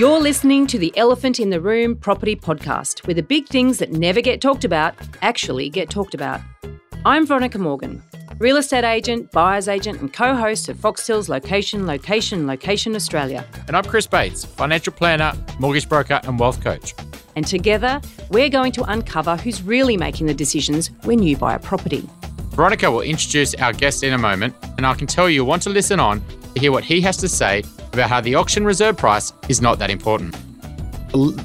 You're listening to the Elephant in the Room Property Podcast, where the big things that never get talked about actually get talked about. I'm Veronica Morgan, real estate agent, buyer's agent, and co host of Foxtel's Location, Location, Location Australia. And I'm Chris Bates, financial planner, mortgage broker, and wealth coach. And together, we're going to uncover who's really making the decisions when you buy a property. Veronica will introduce our guest in a moment, and I can tell you want to listen on to hear what he has to say about how the auction reserve price is not that important.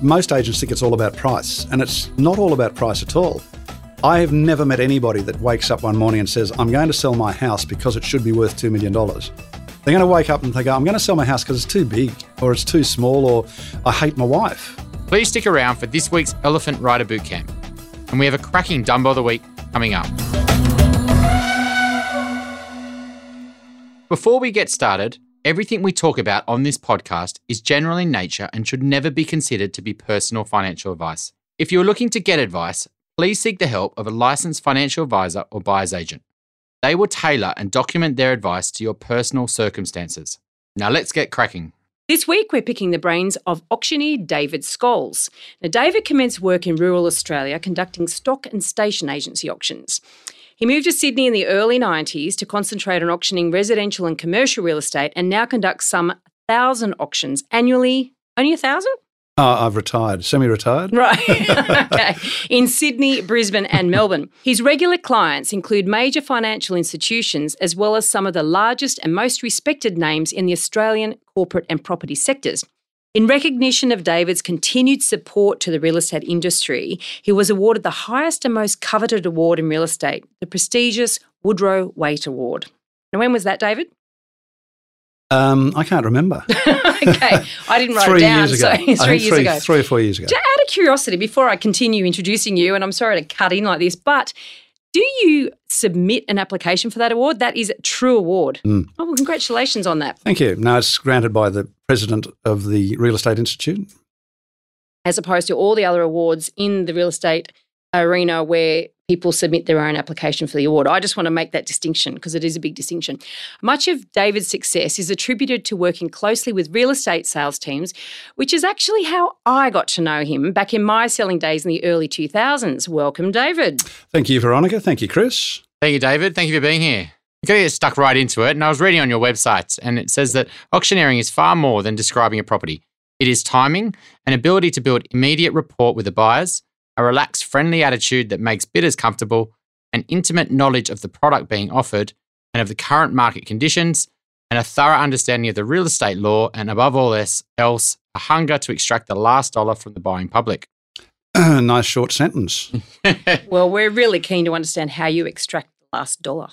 Most agents think it's all about price, and it's not all about price at all. I have never met anybody that wakes up one morning and says, I'm going to sell my house because it should be worth $2 million. They're going to wake up and think, I'm going to sell my house because it's too big, or it's too small, or I hate my wife. Please stick around for this week's Elephant Rider Bootcamp. And we have a cracking Dumbo of the Week coming up. Before we get started, Everything we talk about on this podcast is general in nature and should never be considered to be personal financial advice. If you're looking to get advice, please seek the help of a licensed financial advisor or buyer's agent. They will tailor and document their advice to your personal circumstances. Now let's get cracking. This week, we're picking the brains of auctioneer David Scholes. Now, David commenced work in rural Australia conducting stock and station agency auctions. He moved to Sydney in the early 90s to concentrate on auctioning residential and commercial real estate and now conducts some 1,000 auctions annually. Only a 1,000? Uh, I've retired, semi retired. Right. okay. In Sydney, Brisbane, and Melbourne. His regular clients include major financial institutions as well as some of the largest and most respected names in the Australian corporate and property sectors. In recognition of David's continued support to the real estate industry, he was awarded the highest and most coveted award in real estate, the prestigious Woodrow Waite Award. Now, when was that, David? Um, I can't remember. okay, I didn't write it down. Years ago. So three, three years ago, three or four years ago. Out of curiosity, before I continue introducing you, and I'm sorry to cut in like this, but do you submit an application for that award? That is a true award. Mm. Oh, well, congratulations on that. Thank you. Now it's granted by the president of the Real Estate Institute. As opposed to all the other awards in the real estate arena where people submit their own application for the award. I just want to make that distinction because it is a big distinction. Much of David's success is attributed to working closely with real estate sales teams, which is actually how I got to know him back in my selling days in the early 2000s. Welcome, David. Thank you, Veronica. Thank you, Chris. Thank you, David. Thank you for being here. I'm going to get stuck right into it. And I was reading on your website, and it says that auctioneering is far more than describing a property. It is timing, an ability to build immediate rapport with the buyers, a relaxed, friendly attitude that makes bidders comfortable, an intimate knowledge of the product being offered and of the current market conditions, and a thorough understanding of the real estate law, and above all else, a hunger to extract the last dollar from the buying public. nice short sentence. well, we're really keen to understand how you extract the last dollar.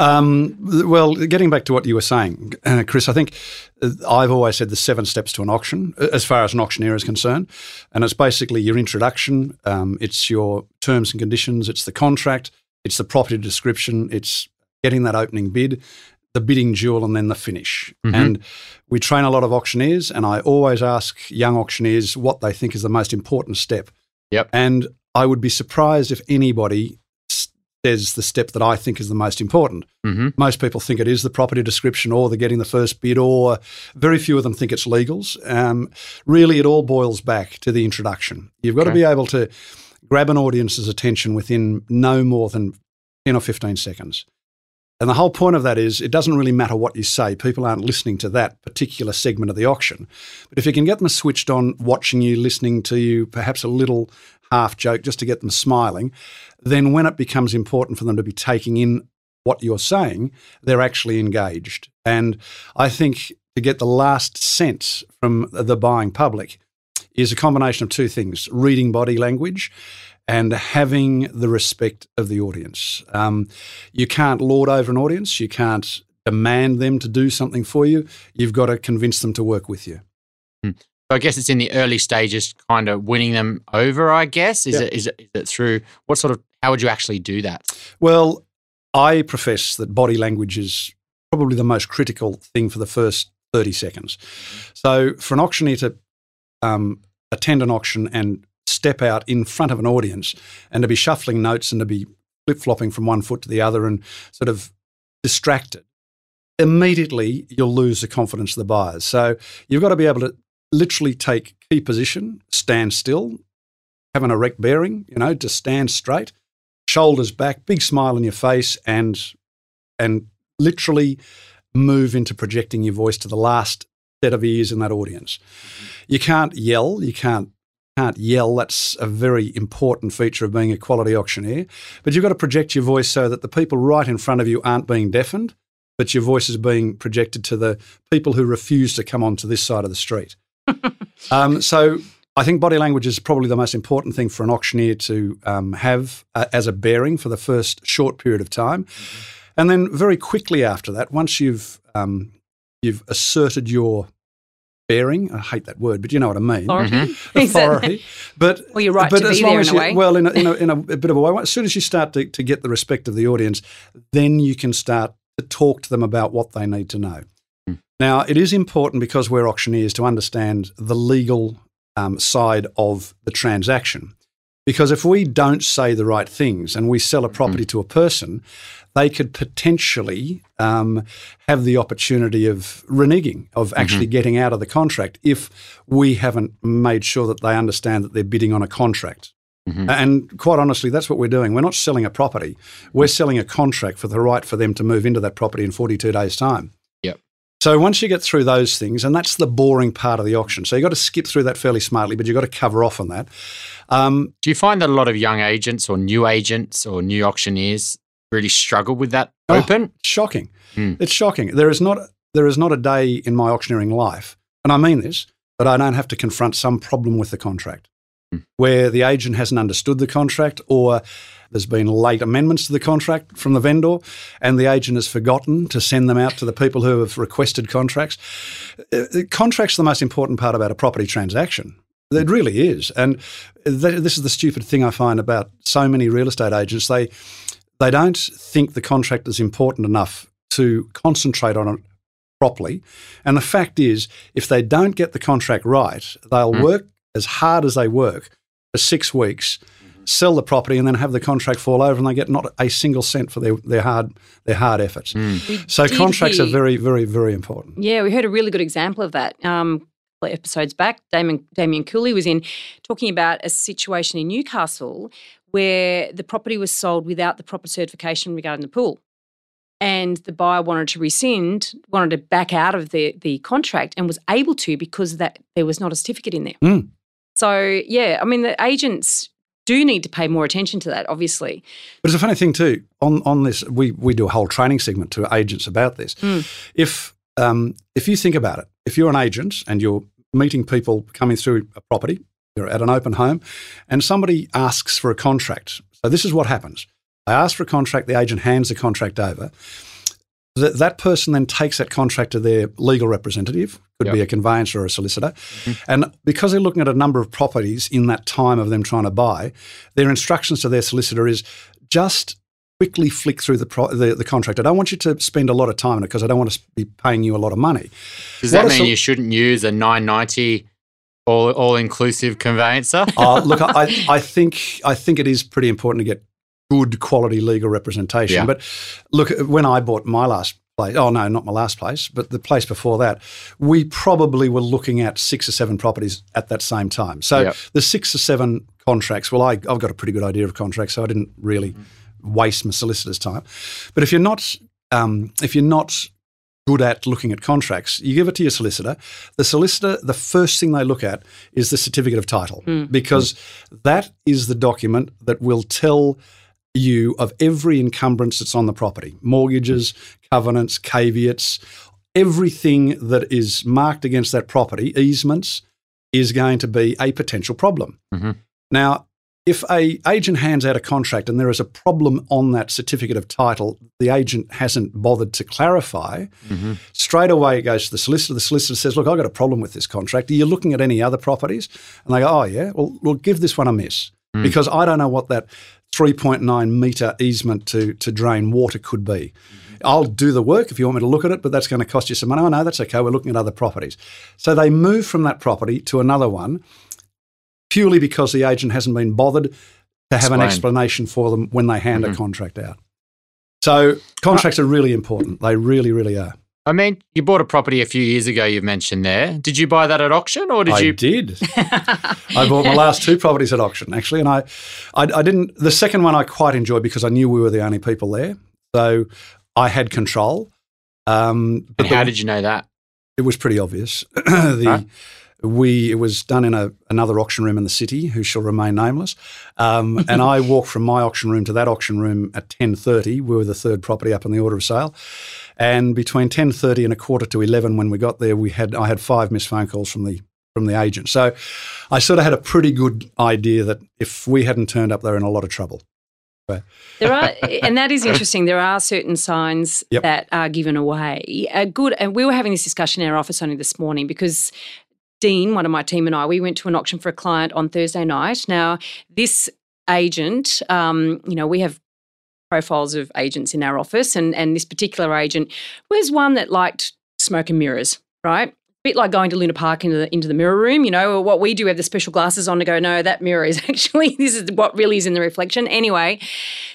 Um, well, getting back to what you were saying, uh, Chris, I think uh, I've always said the seven steps to an auction, uh, as far as an auctioneer is concerned. And it's basically your introduction, um, it's your terms and conditions, it's the contract, it's the property description, it's getting that opening bid, the bidding duel, and then the finish. Mm-hmm. And we train a lot of auctioneers, and I always ask young auctioneers what they think is the most important step. Yep. And I would be surprised if anybody there's the step that I think is the most important. Mm-hmm. Most people think it is the property description or the getting the first bid, or very few of them think it's legals. Um, really, it all boils back to the introduction. You've got okay. to be able to grab an audience's attention within no more than 10 or 15 seconds. And the whole point of that is it doesn't really matter what you say. People aren't listening to that particular segment of the auction. But if you can get them switched on, watching you, listening to you, perhaps a little half joke just to get them smiling, then when it becomes important for them to be taking in what you're saying, they're actually engaged. And I think to get the last cents from the buying public is a combination of two things reading body language and having the respect of the audience. Um, you can't lord over an audience, you can't demand them to do something for you. You've got to convince them to work with you. Hmm. So I guess it's in the early stages, kind of winning them over. I guess is, yeah. it, is it is it through what sort of how would you actually do that? Well, I profess that body language is probably the most critical thing for the first 30 seconds. So, for an auctioneer to um, attend an auction and step out in front of an audience and to be shuffling notes and to be flip flopping from one foot to the other and sort of distracted, immediately you'll lose the confidence of the buyers. So, you've got to be able to literally take key position, stand still, have an erect bearing, you know, to stand straight, shoulders back, big smile on your face, and and literally move into projecting your voice to the last set of ears in that audience. Mm-hmm. You can't yell, you can't can't yell. That's a very important feature of being a quality auctioneer. But you've got to project your voice so that the people right in front of you aren't being deafened, but your voice is being projected to the people who refuse to come onto this side of the street. um, so I think body language is probably the most important thing for an auctioneer to um, have uh, as a bearing for the first short period of time. Mm-hmm. And then very quickly after that, once you've um, you've asserted your bearing. I hate that word, but you know what I mean. Authority. Mm-hmm. Authority. But well, you're right but to as be long there as in you, a way. Well, in a, in, a, in a, bit of a way. As soon as you start to, to get the respect of the audience, then you can start to talk to them about what they need to know. Now, it is important because we're auctioneers to understand the legal um, side of the transaction. Because if we don't say the right things and we sell a mm-hmm. property mm. to a person, they could potentially um, have the opportunity of reneging, of actually mm-hmm. getting out of the contract if we haven't made sure that they understand that they're bidding on a contract. Mm-hmm. And quite honestly, that's what we're doing. We're not selling a property, we're selling a contract for the right for them to move into that property in 42 days' time. So once you get through those things, and that's the boring part of the auction. So you've got to skip through that fairly smartly, but you've got to cover off on that. Um, Do you find that a lot of young agents or new agents or new auctioneers really struggle with that oh, open? Shocking. Mm. It's shocking. There is not there is not a day in my auctioneering life, and I mean this, that I don't have to confront some problem with the contract. Mm. Where the agent hasn't understood the contract or there's been late amendments to the contract from the vendor, and the agent has forgotten to send them out to the people who have requested contracts. Uh, contracts are the most important part about a property transaction. It really is. And th- this is the stupid thing I find about so many real estate agents. They they don't think the contract is important enough to concentrate on it properly. And the fact is, if they don't get the contract right, they'll mm. work as hard as they work for six weeks. Sell the property, and then have the contract fall over, and they get not a single cent for their, their hard their hard efforts. Mm. So contracts hear, are very, very, very important. Yeah, we heard a really good example of that. Um, episodes back, Damien, Damien Cooley was in talking about a situation in Newcastle where the property was sold without the proper certification regarding the pool. And the buyer wanted to rescind, wanted to back out of the, the contract and was able to because that there was not a certificate in there. Mm. So yeah, I mean the agents do need to pay more attention to that, obviously. But it's a funny thing too. On on this, we we do a whole training segment to agents about this. Mm. If um, if you think about it, if you're an agent and you're meeting people coming through a property, you're at an open home, and somebody asks for a contract. So this is what happens. They ask for a contract, the agent hands the contract over. That, that person then takes that contract to their legal representative, could yep. be a conveyancer or a solicitor. Mm-hmm. And because they're looking at a number of properties in that time of them trying to buy, their instructions to their solicitor is just quickly flick through the, pro- the, the contract. I don't want you to spend a lot of time on it because I don't want to be paying you a lot of money. Does that what mean you shouldn't use a 990 all all inclusive conveyancer? uh, look, I, I think I think it is pretty important to get good quality legal representation. Yeah. But look, when I bought my last place, oh no, not my last place, but the place before that, we probably were looking at six or seven properties at that same time. So yep. the six or seven contracts. Well, I, have got a pretty good idea of contracts, so I didn't really waste my solicitor's time. But if you're not um, if you're not good at looking at contracts, you give it to your solicitor. The solicitor, the first thing they look at is the certificate of title mm. because mm. that is the document that will tell you of every encumbrance that's on the property mortgages, covenants, caveats, everything that is marked against that property, easements, is going to be a potential problem. Mm-hmm. Now, if a agent hands out a contract and there is a problem on that certificate of title the agent hasn't bothered to clarify mm-hmm. straight away it goes to the solicitor the solicitor says look i've got a problem with this contract are you looking at any other properties and they go oh yeah well, we'll give this one a miss mm. because i don't know what that 3.9 metre easement to, to drain water could be. I'll do the work if you want me to look at it, but that's going to cost you some money. Oh, know that's okay. We're looking at other properties. So they move from that property to another one purely because the agent hasn't been bothered to have Explain. an explanation for them when they hand mm-hmm. a contract out. So contracts are really important. They really, really are. I mean, you bought a property a few years ago. You've mentioned there. Did you buy that at auction, or did I you? I did. I bought my last two properties at auction actually, and I, I, I didn't. The second one I quite enjoyed because I knew we were the only people there, so I had control. Um, And how the- did you know that? it was pretty obvious. the Right. We it was done in a, another auction room in the city, who shall remain nameless. Um, and I walked from my auction room to that auction room at ten thirty. We were the third property up in the order of sale, and between ten thirty and a quarter to eleven, when we got there, we had I had five missed phone calls from the from the agent. So I sort of had a pretty good idea that if we hadn't turned up, they were in a lot of trouble. There are, and that is interesting. There are certain signs Yep. that are given away. A good, and we were having this discussion in our office only this morning because Dean, one of my team, and I, we went to an auction for a client on Thursday night. Now, this agent, um, you know, we have profiles of agents in our office, and and this particular agent was one that liked smoke and mirrors, right? Bit like going to Luna Park into the, into the mirror room, you know, what we do, we have the special glasses on to go, no, that mirror is actually, this is what really is in the reflection. Anyway,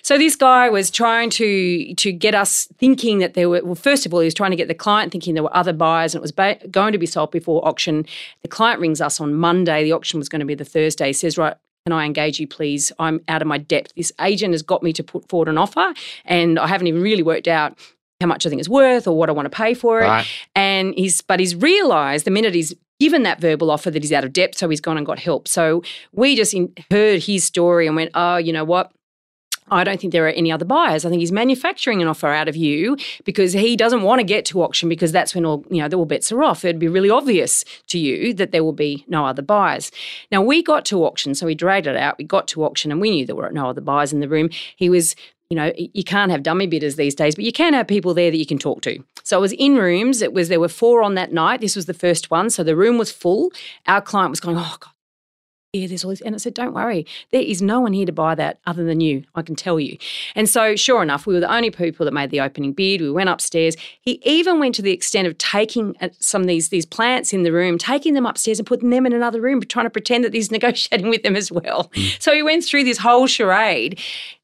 so this guy was trying to to get us thinking that there were, well, first of all, he was trying to get the client thinking there were other buyers and it was ba- going to be sold before auction. The client rings us on Monday. The auction was going to be the Thursday. He says, right, can I engage you, please? I'm out of my depth. This agent has got me to put forward an offer and I haven't even really worked out how much I think it's worth or what I want to pay for it. Right. And he's, but he's realised the minute he's given that verbal offer that he's out of depth, so he's gone and got help. So we just in, heard his story and went, oh, you know what? I don't think there are any other buyers. I think he's manufacturing an offer out of you because he doesn't want to get to auction because that's when all you know the all bets are off. It'd be really obvious to you that there will be no other buyers. Now we got to auction, so we dragged it out. We got to auction and we knew there were no other buyers in the room. He was you know, you can't have dummy bidders these days, but you can have people there that you can talk to. So it was in rooms. It was there were four on that night. This was the first one, so the room was full. Our client was going, "Oh God, yeah, there's all this," and I said, "Don't worry, there is no one here to buy that other than you. I can tell you." And so, sure enough, we were the only people that made the opening bid. We went upstairs. He even went to the extent of taking uh, some of these these plants in the room, taking them upstairs and putting them in another room, trying to pretend that he's negotiating with them as well. So he went through this whole charade.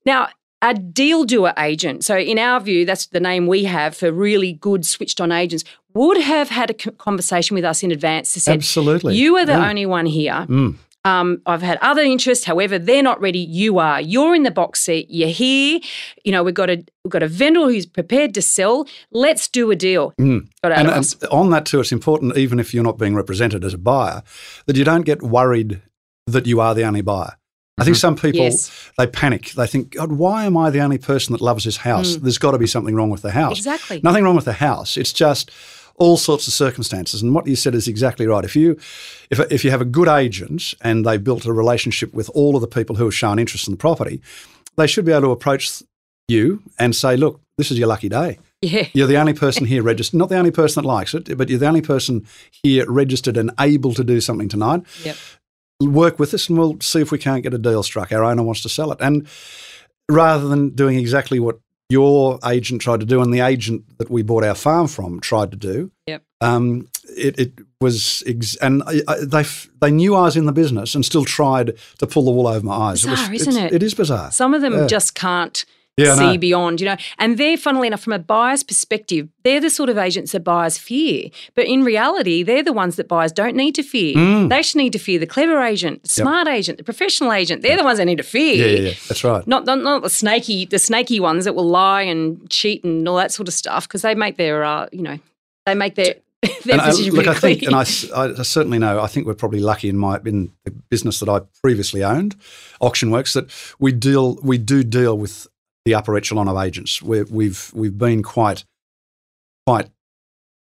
Now, a deal doer agent, so in our view, that's the name we have for really good switched on agents, would have had a conversation with us in advance to say, Absolutely. You are the Yeah. only one here. Mm. Um, I've had other interests, however, they're not ready. You are. You're in the box seat. You're here. You know, we've got a we've got a vendor who's prepared to sell. Let's do a deal. Mm. And, and on that too, it's important, even if you're not being represented as a buyer, that you don't get worried that you are the only buyer. I think some people Yes. they panic. They think, God, why am I the only person that loves this house? Mm. There's got to be something wrong with the house. Exactly. Nothing wrong with the house. It's just all sorts of circumstances. And what you said is exactly right. If you if if you have a good agent and they've built a relationship with all of the people who have shown interest in the property, they should be able to approach you and say, look, this is your lucky day. Yeah. You're the only person here registered, not the only person that likes it, but you're the only person here registered and able to do something tonight. Yep. Work with us and we'll see if we can't get a deal struck. Our owner wants to sell it. And rather than doing exactly what your agent tried to do and the agent that we bought our farm from tried to do, Yep. um, it, it was, ex- and I, I, they f- they knew I was in the business and still tried to pull the wool over my eyes. Bizarre, was, isn't it? It is bizarre. Some of them Yeah. just can't Yeah, see know. beyond, you know. And they're, funnily enough, from a buyer's perspective, they're the sort of agents that buyers fear. But in reality, they're the ones that buyers don't need to fear. Mm. They should need to fear the clever agent, the smart agent, the professional agent. They're the ones that need to fear. Yeah, yeah, yeah. That's right. Not, not, not the snaky, the snaky ones that will lie and cheat and all that sort of stuff because they make their, uh, you know, they make their And I- look, I think, and I, certainly know. I think we're probably lucky in my in the business that I previously owned, Auction Works, that we deal we do deal with the upper echelon of agents. We're, we've we've been quite quite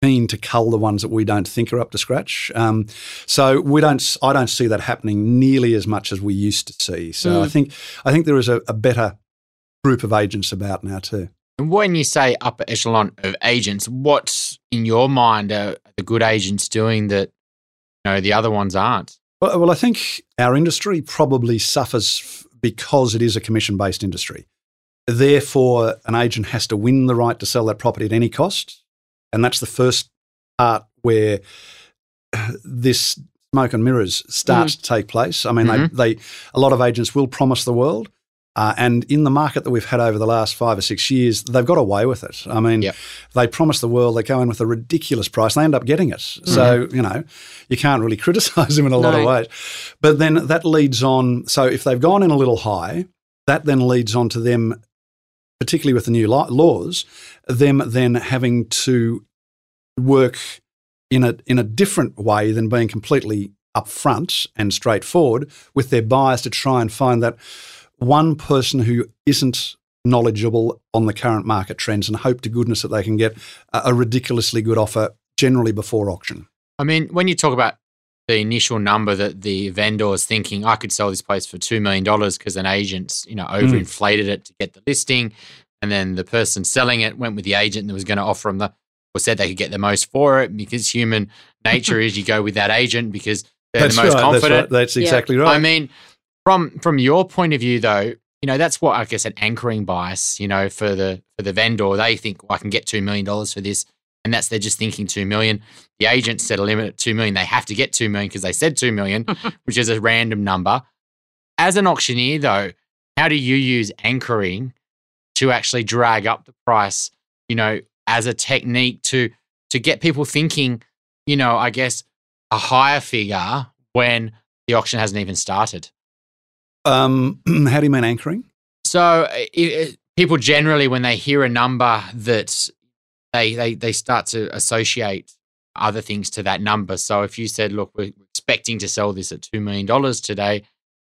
keen to cull the ones that we don't think are up to scratch. Um, so we don't. I don't see that happening nearly as much as we used to see. So I Mm. think I think there is a, a better group of agents about now too. And when you say upper echelon of agents, what's in your mind are the good agents doing that you know the other ones aren't? Well, well, I think our industry probably suffers f- because it is a commission based industry. Therefore, an agent has to win the right to sell that property at any cost. And that's the first part where this smoke and mirrors starts to take place. I mean, Mhm. they, they, a lot of agents will promise the world, Uh, and in the market that we've had over the last five or six years, they've got away with it. I mean, Yep. they promise the world, they go in with a ridiculous price, they end up getting it. So, you know, you can't really criticize them in a lot of ways. But then that leads on. So if they've gone in a little high, that then leads on to them, particularly with the new laws, them then having to work in a in a different way than being completely upfront and straightforward with their buyers to try and find that one person who isn't knowledgeable on the current market trends and hope to goodness that they can get a, a ridiculously good offer generally before auction. I mean, when you talk about the initial number that the vendor is thinking, I could sell this place for $2 million because an agent's, you know, hmm. overinflated it to get the listing. And then the person selling it went with the agent that was going to offer them the, or said they could get the most for it because human nature is you go with that agent because they're the most right. confident. That's, right. That's Yeah. exactly right. I mean, from from your point of view, though, you know that's what I guess an anchoring bias. You know, for the for the vendor, they think well, I can get two million dollars for this, and that's they're just thinking two million. The agent set a limit at two million. They have to get two million because they said two million, which is a random number. As an auctioneer, though, how do you use anchoring to actually drag up the price? You know, as a technique to to get people thinking. You know, I guess a higher figure when the auction hasn't even started. um, how do you mean anchoring? So i i people generally, when they hear a number that they, they they start to associate other things to that number. So if you said, "Look, we're expecting to sell this at two million dollars today,"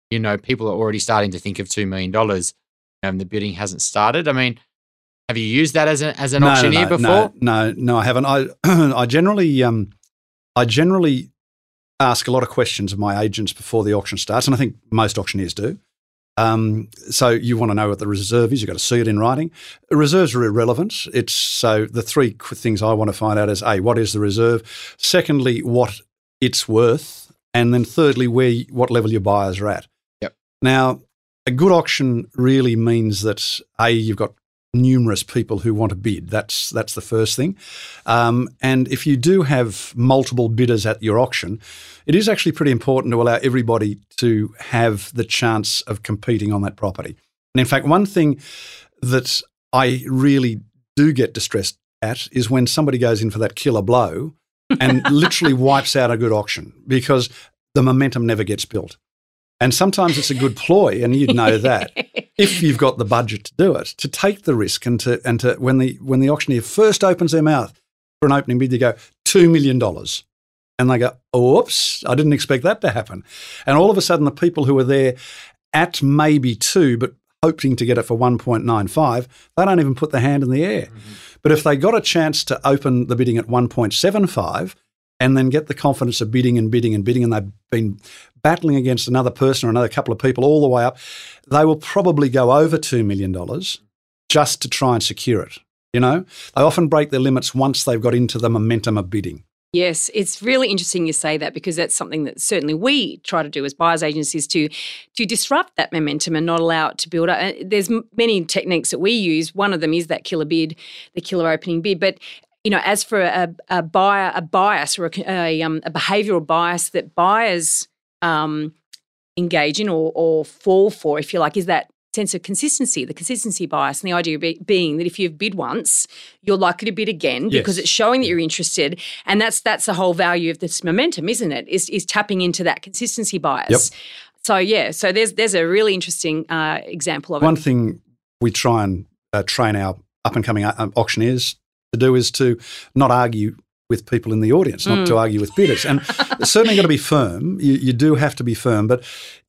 you know, people are already starting to think of two million dollars, and the bidding hasn't started. I mean, have you used that as an as an no, auctioneer no, no, before? No, no, I haven't. I I generally um, I generally ask a lot of questions of my agents before the auction starts, and I think most auctioneers do. Um, so you want to know what the reserve is. You've got to see it in writing. Reserves are irrelevant. It's so the three things I want to find out is a what is the reserve. Secondly, what it's worth, and then thirdly, where what level your buyers are at. Yep. Now, a good auction really means that a you've got numerous people who want to bid. That's that's the first thing. Um, and if you do have multiple bidders at your auction, it is actually pretty important to allow everybody to have the chance of competing on that property. And in fact, one thing that I really do get distressed at is when somebody goes in for that killer blow and literally wipes out a good auction because the momentum never gets built. And sometimes it's a good ploy, and you'd know that if you've got the budget to do it, to take the risk and to and to when the when the auctioneer first opens their mouth for an opening bid, you go two million dollars, and they go, "Oops, I didn't expect that to happen," and all of a sudden, the people who are there at maybe two, but hoping to get it for one point nine five, they don't even put their hand in the air. Mm-hmm. But if they got a chance to open the bidding at one point seven five. And then get the confidence of bidding and bidding and bidding, and they've been battling against another person or another couple of people all the way up, they will probably go over $2 million just to try and secure it. You know, they often break their limits once they've got into the momentum of bidding. Yes, it's really interesting you say that because that's something that certainly we try to do as buyers agencies to to disrupt that momentum and not allow it to build up. There's many techniques that we use. One of them is that killer bid, the killer opening bid. But you know, as for a, a buyer, a bias or a, a, um, a behavioural bias that buyers um, engage in or, or fall for, if you like, is that sense of consistency, the consistency bias, and the idea be, being that if you've bid once, you're likely to bid again because Yes. it's showing that you're interested, and that's that's the whole value of this momentum, isn't it? Is is tapping into that consistency bias. So yeah, so there's there's a really interesting uh, example of One it. thing we try and uh, train our up and coming um, auctioneers to do is to not argue with people in the audience, not to mm. argue with bidders. And certainly got to be firm. You, you do have to be firm. But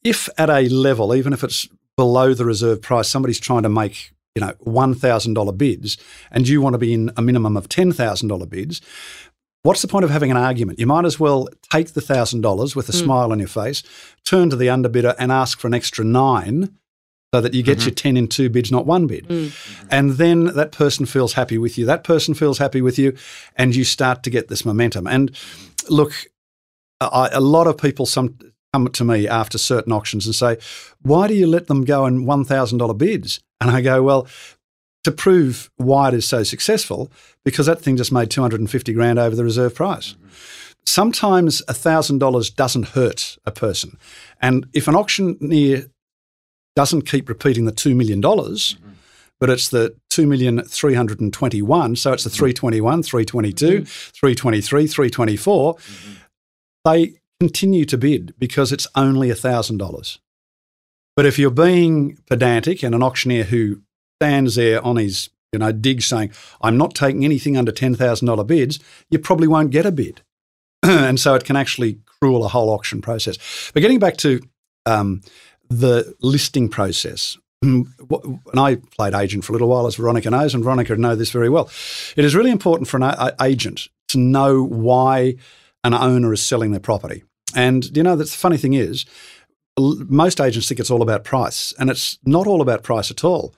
if at a level, even if it's below the reserve price, somebody's trying to make you know one thousand dollar bids, and you want to be in a minimum of ten thousand dollar bids. What's the point of having an argument? You might as well take the thousand dollars with a mm. smile on your face, turn to the underbidder and ask for an extra nine so that you get your mm-hmm. 10 in two bids, not one bid. Mm. And then that person feels happy with you. That person feels happy with you, and you start to get this momentum. And look, I, a lot of people some, come to me after certain auctions and say, Why do you let them go in $1,000 bids? And I go, Well, to prove why it is so successful, because that thing just made 250 grand over the reserve price. Mm-hmm. Sometimes $1,000 doesn't hurt a person. And if an auctioneer doesn't keep repeating the $2 million, mm-hmm. but it's the 2,321. So it's the 321, 322, mm-hmm. 323, 324. Mm-hmm. They continue to bid because it's only $1,000. But if you're being pedantic and an auctioneer who stands there on his you know, dig saying, I'm not taking anything under $10,000 bids, you probably won't get a bid. and so it can actually cruel a whole auction process. But getting back to um, the listing process, mm, and I played agent for a little while, as Veronica knows, and Veronica knows this very well. It is really important for an a- agent to know why an owner is selling their property. And you know, the funny thing is, most agents think it's all about price, and it's not all about price at all.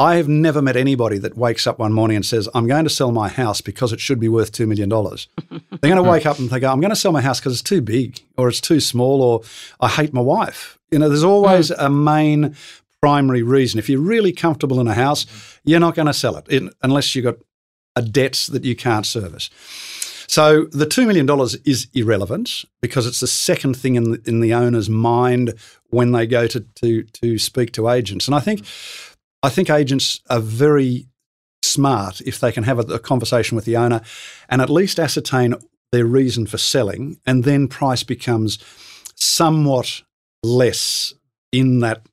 I have never met anybody that wakes up one morning and says, I'm going to sell my house because it should be worth $2 million. They're going to wake up and think, I'm going to sell my house because it's too big or it's too small or I hate my wife. You know, there's always mm. a main primary reason. If you're really comfortable in a house, you're not going to sell it in, unless you've got a debt that you can't service. So the $2 million is irrelevant because it's the second thing in the, in the owner's mind when they go to, to, to speak to agents. And I think I think agents are very smart if they can have a, a conversation with the owner and at least ascertain their reason for selling, and then price becomes somewhat less in that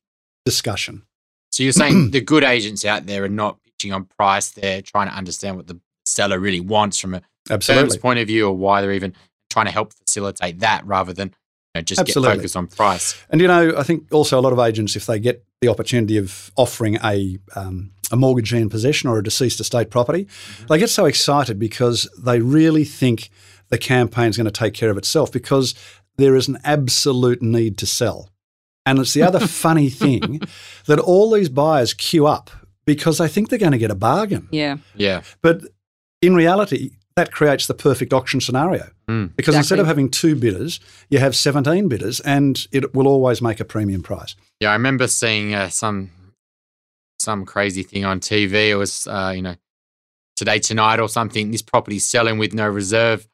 discussion. So you're saying the good agents out there are not pitching on price; they're trying to understand what the seller really wants from a Absolutely. firm's point of view, or why they're even trying to help facilitate that, rather than you know, just Absolutely. get focused on price. And you know, I think also a lot of agents, if they get the opportunity of offering a um, a mortgagee in possession or a deceased estate property, mm-hmm. they get so excited because they really think the campaign is going to take care of itself because there is an absolute need to sell. And it's the other funny thing that all these buyers queue up because they think they're going to get a bargain. Yeah. Yeah. But in reality, that creates the perfect auction scenario. Mm. Because exactly. instead of having two bidders, you have 17 bidders and it will always make a premium price. Yeah, I remember seeing uh, some some crazy thing on TV. It was, uh, you know, today, tonight or something. This property's selling with no reserve.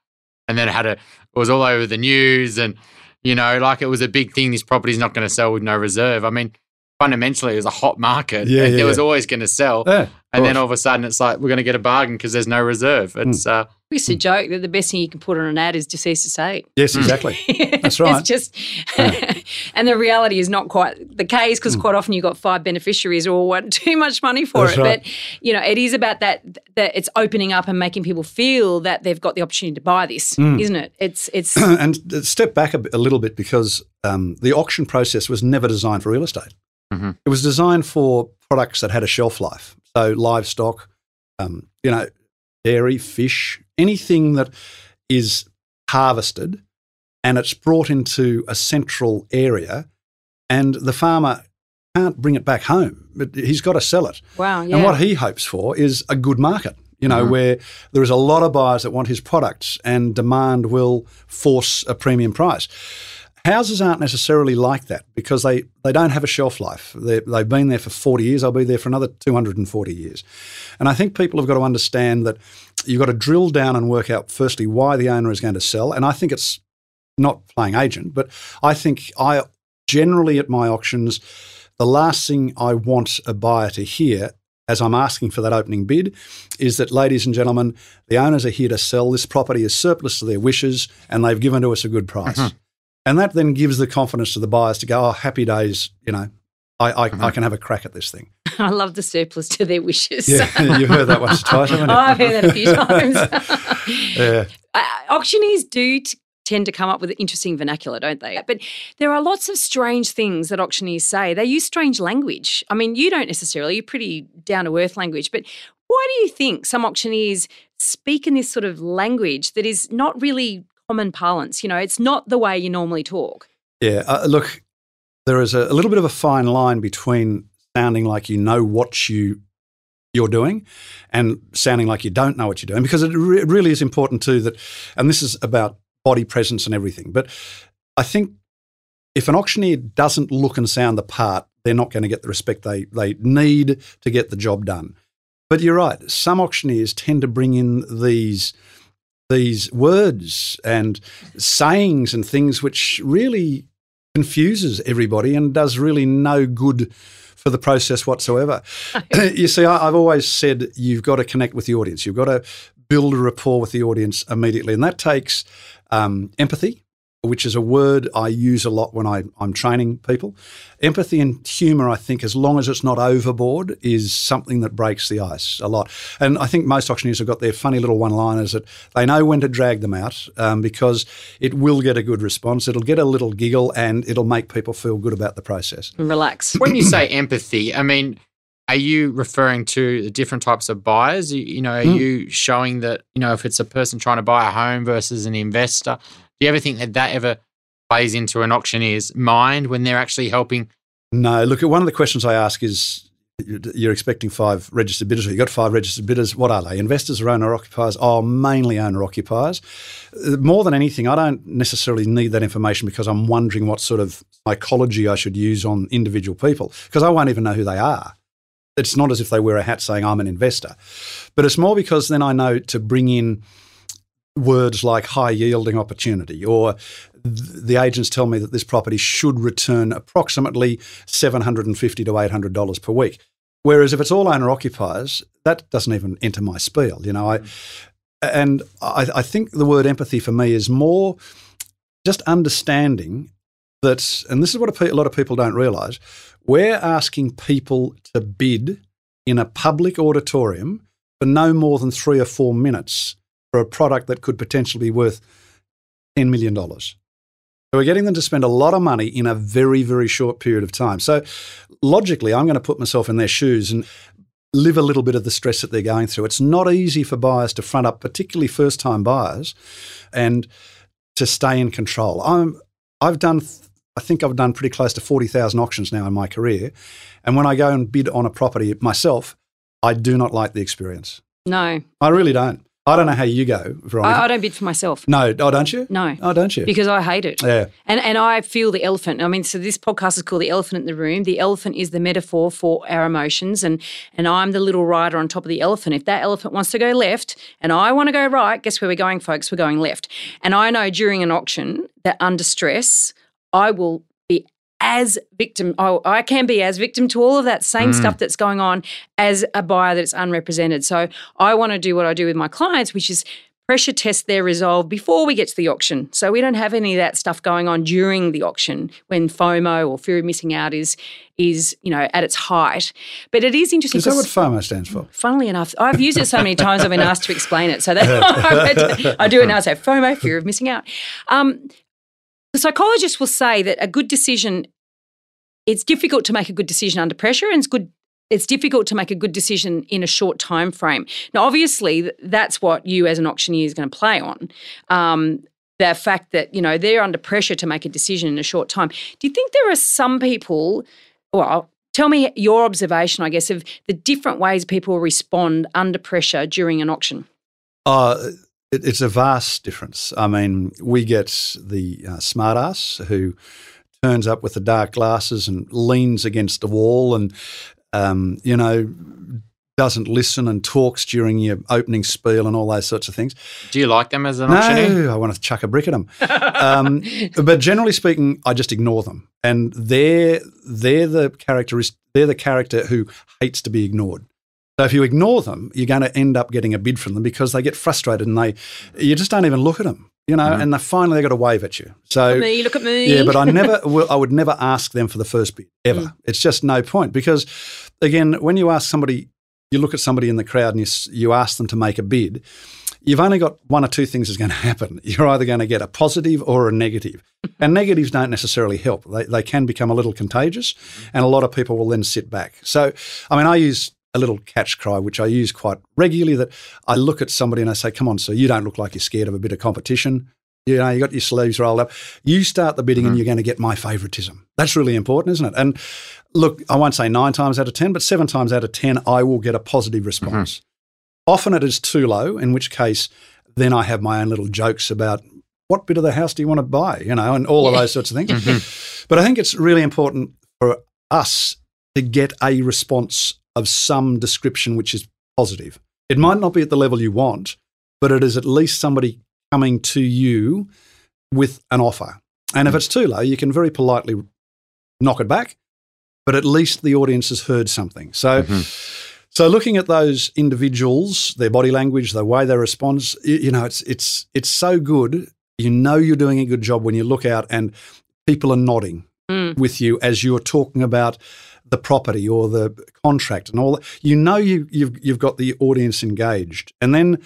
And then it had a, it was all over the news and, you know, like it was a big thing. This property's not going to sell with no reserve. I mean, fundamentally it was a hot market. Yeah, yeah, it was always going to sell. Yeah, and then all of a sudden it's like we're going to get a bargain because there's no reserve. Hmm. It's mm. uh, used to joke that the best thing you can put on an ad is deceased to say. Yes, hmm. exactly. That's right. it's just, and the reality is not quite the case because mm. quite often you've got five beneficiaries who all want too much money for That's it. Right. But you know, it is about that that it's opening up and making people feel that they've got the opportunity to buy this, mm. isn't it? It's it's and step back a, a little bit because um, the auction process was never designed for real estate. Mm-hmm. It was designed for products that had a shelf life. So livestock, um, you know, dairy, fish, anything that is harvested and it's brought into a central area and the farmer can't bring it back home. But he's got to sell it. Wow. Yeah. And what he hopes for is a good market, you know, mm-hmm. where there is a lot of buyers that want his products and demand will force a premium price. Houses aren't necessarily like that because they, they don't have a shelf life. they have been there for 40 years. They'll be there for another 240 years. And I think people have got to understand that you've got to drill down and work out, firstly, why the owner is going to sell. And I think it's not playing agent, but I think I generally at my auctions, the last thing I want a buyer to hear as I'm asking for that opening bid is that, ladies and gentlemen, the owners are here to sell. This property is surplus to their wishes and they've given to us a good price. Mm-hmm. And that then gives the confidence to the buyers to go, oh, happy days, you know, I, I, mm-hmm. I, can have a crack at this thing. I love the surplus to their wishes. Yeah, you've heard that once or twice, haven't you? oh, I've heard that a few times. yeah. Uh, auctioneers do t- tend to come up with interesting vernacular, don't they? But there are lots of strange things that auctioneers say. They use strange language. I mean, you don't necessarily, you're pretty down to earth language, but why do you think some auctioneers speak in this sort of language that is not really common parlance. You know, it's not the way you normally talk. Yeah. Uh, look, there is a, a, little bit of a fine line between sounding like you know what you you're doing and sounding like you don't know what you're doing because it, re- really is important too that and this is about body presence and everything but i think if an auctioneer doesn't look and sound the part they're not going to get the respect they they need to get the job done but you're right some auctioneers tend to bring in these these words and sayings and things which really confuses everybody and does really no good for the process whatsoever. you see, I, I've always said you've got to connect with the audience. You've got to build a rapport with the audience immediately, and that takes um, empathy which is a word I use a lot when I, am training people. Empathy and humour, I think, as long as it's not overboard, is something that breaks the ice a lot. And I think most auctioneers have got their funny little one liners that they know when to drag them out um, because it will get a good response. It'll get a little giggle and it'll make people feel good about the process. Relax. When you say empathy, I mean, are you referring to the different types of buyers? You, you know, are mm. you showing that, you know, if it's a person trying to buy a home versus an investor, do you ever think that that ever plays into an auctioneer's mind when they're actually helping? No. Look, one of the questions I ask is you're expecting five registered bidders, or you've got five registered bidders. What are they? Investors or owner occupiers? Oh, mainly owner occupiers. Uh, more than anything, I don't necessarily need that information because I'm wondering what sort of psychology I should use on individual people because I won't even know who they are. It's not as if they wear a hat saying I'm an investor, but it's more because then I know to bring in words like high yielding opportunity or the agents tell me that this property should return approximately 750 to $800 per week. Whereas if it's all owner occupiers, that doesn't even enter my spiel. You know, I and I, I think the word empathy for me is more just understanding that, and this is what a, lot of people don't realise. We're asking people to bid in a public auditorium for no more than three or four minutes for a product that could potentially be worth $10 million. So we're getting them to spend a lot of money in a very, very short period of time. So logically, I'm going to put myself in their shoes and live a little bit of the stress that they're going through. It's not easy for buyers to front up, particularly first time buyers, and to stay in control. I'm, I've done, I think I've done pretty close to 40,000 auctions now in my career. And when I go and bid on a property myself, I do not like the experience. No. I really don't. I don't know how you go, Veronica. I, I, don't bid for myself. No, oh, don't you? No. Oh, don't you? Because I hate it. Yeah. And and I feel the elephant. I mean, so this podcast is called The Elephant in the Room. The elephant is the metaphor for our emotions, and and I'm the little rider on top of the elephant. If that elephant wants to go left and I want to go right, guess where we're going, folks? We're going left. And I know during an auction that under stress, I will as victim, oh, I can be as victim to all of that same mm. stuff that's going on as a buyer that's unrepresented. So I want to do what I do with my clients, which is pressure test their resolve before we get to the auction. So we don't have any of that stuff going on during the auction when FOMO or fear of missing out is is you know at its height. But it is interesting. Is that what FOMO stands for? Funnily enough, I've used it so many times. I've been asked to explain it. So that I do it now. I say FOMO, fear of missing out. Um, the psychologist will say that a good decision, it's difficult to make a good decision under pressure and it's good it's difficult to make a good decision in a short time frame. Now, obviously, that's what you as an auctioneer is going to play on. Um, the fact that you know they're under pressure to make a decision in a short time. Do you think there are some people? Well, tell me your observation, I guess, of the different ways people respond under pressure during an auction. Uh, it, it's a vast difference. I mean, we get the uh, smartass who turns up with the dark glasses and leans against the wall and, um, you know, doesn't listen and talks during your opening spiel and all those sorts of things. Do you like them as an no, auctioneer? No, I want to chuck a brick at them. um, but generally speaking, I just ignore them, and they're they're the characteristic. They're the character who hates to be ignored. So if you ignore them, you're going to end up getting a bid from them because they get frustrated and they, you just don't even look at them, you know, mm-hmm. and they finally they got to wave at you. So look at me, look at me. Yeah, but I never, I would never ask them for the first bid ever. Mm. It's just no point because, again, when you ask somebody, you look at somebody in the crowd and you, you ask them to make a bid. You've only got one or two things that's going to happen. You're either going to get a positive or a negative. and negatives don't necessarily help. They, they can become a little contagious, and a lot of people will then sit back. So, I mean, I use a little catch cry, which I use quite regularly, that I look at somebody and I say, come on, sir, you don't look like you're scared of a bit of competition. You know, you got your sleeves rolled up. You start the bidding mm-hmm. and you're going to get my favoritism. That's really important, isn't it? And look, I won't say nine times out of 10, but seven times out of 10, I will get a positive response. Mm-hmm. Often it is too low, in which case, then I have my own little jokes about what bit of the house do you want to buy, you know, and all of those sorts of things. Mm-hmm. But I think it's really important for us to get a response of some description which is positive. It might not be at the level you want, but it is at least somebody coming to you with an offer. And if it's too low, you can very politely knock it back, but at least the audience has heard something. So, so looking at those individuals, their body language, the way they respond, you, you know, it's it's it's so good. You know, you're doing a good job when you look out and people are nodding Mm. with you as you're talking about the property or the contract and all that. You know you you've you've got the audience engaged. And then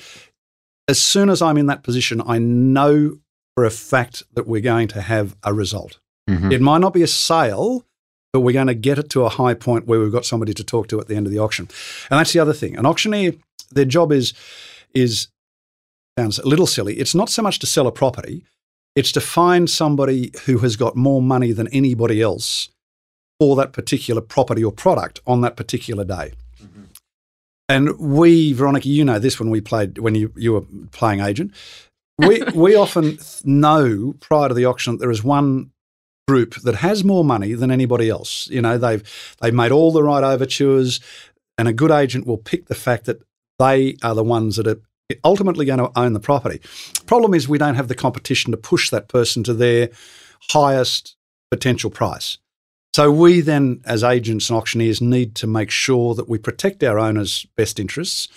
as soon as I'm in that position, I know for a fact that we're going to have a result. Mhm. It might not be a sale, but we're going to get it to a high point where we've got somebody to talk to at the end of the auction. And that's the other thing. An auctioneer, their job is is sounds a little silly. It's not so much to sell a property, it's to find somebody who has got more money than anybody else for that particular property or product on that particular day. Mm-hmm. And we, Veronica, you know this when we played when you, you were playing agent. We we often know prior to the auction that there is one group that has more money than anybody else. You know, they've they've made all the right overtures, and a good agent will pick the fact that they are the ones that are ultimately going to own the property. Problem is, we don't have the competition to push that person to their highest potential price. So we then, as agents and auctioneers, need to make sure that we protect our owners' best interests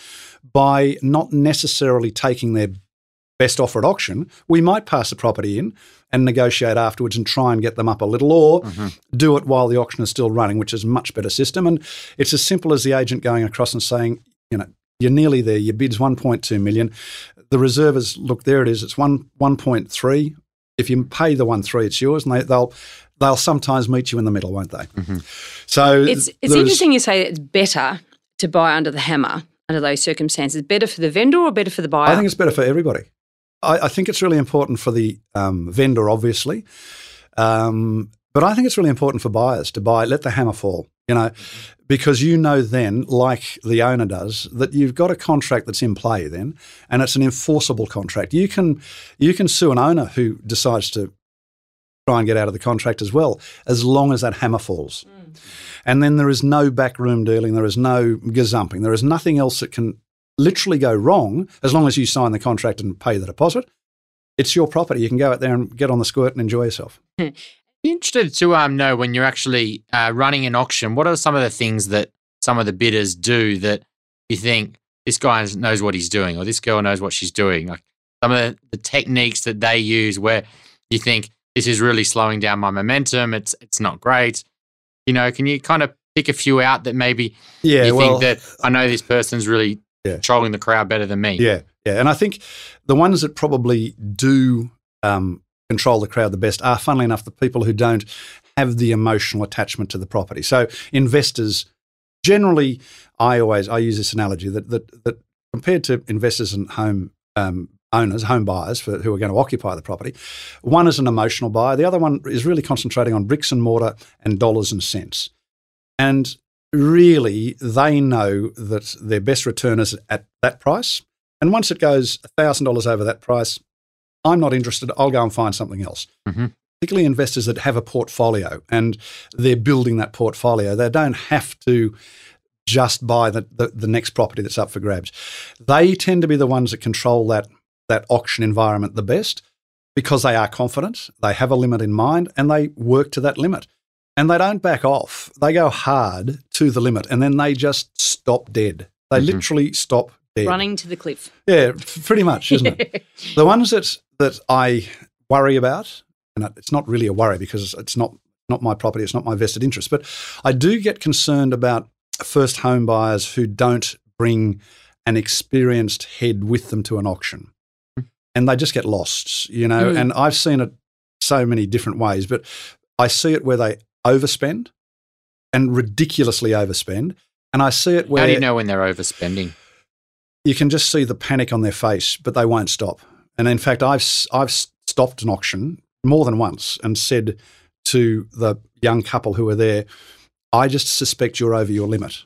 by not necessarily taking their best offer at auction. We might pass the property in and negotiate afterwards and try and get them up a little, or mm-hmm. do it while the auction is still running, which is a much better system. And it's as simple as the agent going across and saying, you know, you're nearly there. Your bid's 1.2 million. The reserve is look, there it is. It's one 1.3. If you pay the one three, it's yours, and they, they'll they'll sometimes meet you in the middle, won't they? So It's it's interesting you say it's better to buy under the hammer under those circumstances. Better for the vendor or better for the buyer? I think it's better for everybody. I, I think it's really important for the um, vendor, obviously, um, but I think it's really important for buyers to buy. Let the hammer fall, you know, because you know then, like the owner does, that you've got a contract that's in play then, and it's an enforceable contract. You can you can sue an owner who decides to try and get out of the contract as well, as long as that hammer falls. Mm. And then there is no backroom dealing, there is no gazumping, there is nothing else that can literally go wrong as long as you sign the contract and pay the deposit. It's your property. You can go out there and get on the squirt and enjoy yourself. Be interested to um, know when you're actually uh, running an auction, what are some of the things that some of the bidders do that you think this guy knows what he's doing or this girl knows what she's doing? Like some of the, the techniques that they use where you think this is really slowing down my momentum. It's it's not great. You know, can you kind of pick a few out that maybe Yeah, you well, think that I know this person's really Yeah. controlling the crowd better than me? yeah, yeah. And I think the ones that probably do um, control the crowd the best are, funnily enough, the people who don't have the emotional attachment to the property. So investors generally, I always I use this analogy that that, that compared to investors and home um, owners, home buyers for, who are going to occupy the property, one is an emotional buyer. The other one is really concentrating on bricks and mortar and dollars and cents. And really, they know that their best return is at that price. And once it goes $1,000 over that price, I'm not interested. I'll go and find something else. Mhm. Particularly investors that have a portfolio and they're building that portfolio. They don't have to just buy the, the, the next property that's up for grabs. They tend to be the ones that control that, that auction environment the best because they are confident, they have a limit in mind, and they work to that limit. And they don't back off. They go hard to the limit and then they just stop dead. They Mhm. literally stop dead. Running to the cliff. Yeah, pretty much, isn't it? The ones that that I worry about, and it's not really a worry because it's not not my property, it's not my vested interest, but I do get concerned about first home buyers who don't bring an experienced head with them to an auction, and they just get lost, you know. Mm. And I've seen it so many different ways, but I see it where they overspend and ridiculously overspend, and I see it where How do you know when they're overspending? you can just see the panic on their face, but they won't stop. And in fact, I've s- I've stopped an auction more than once and said to the young couple who were there, "I just suspect you're over your limit,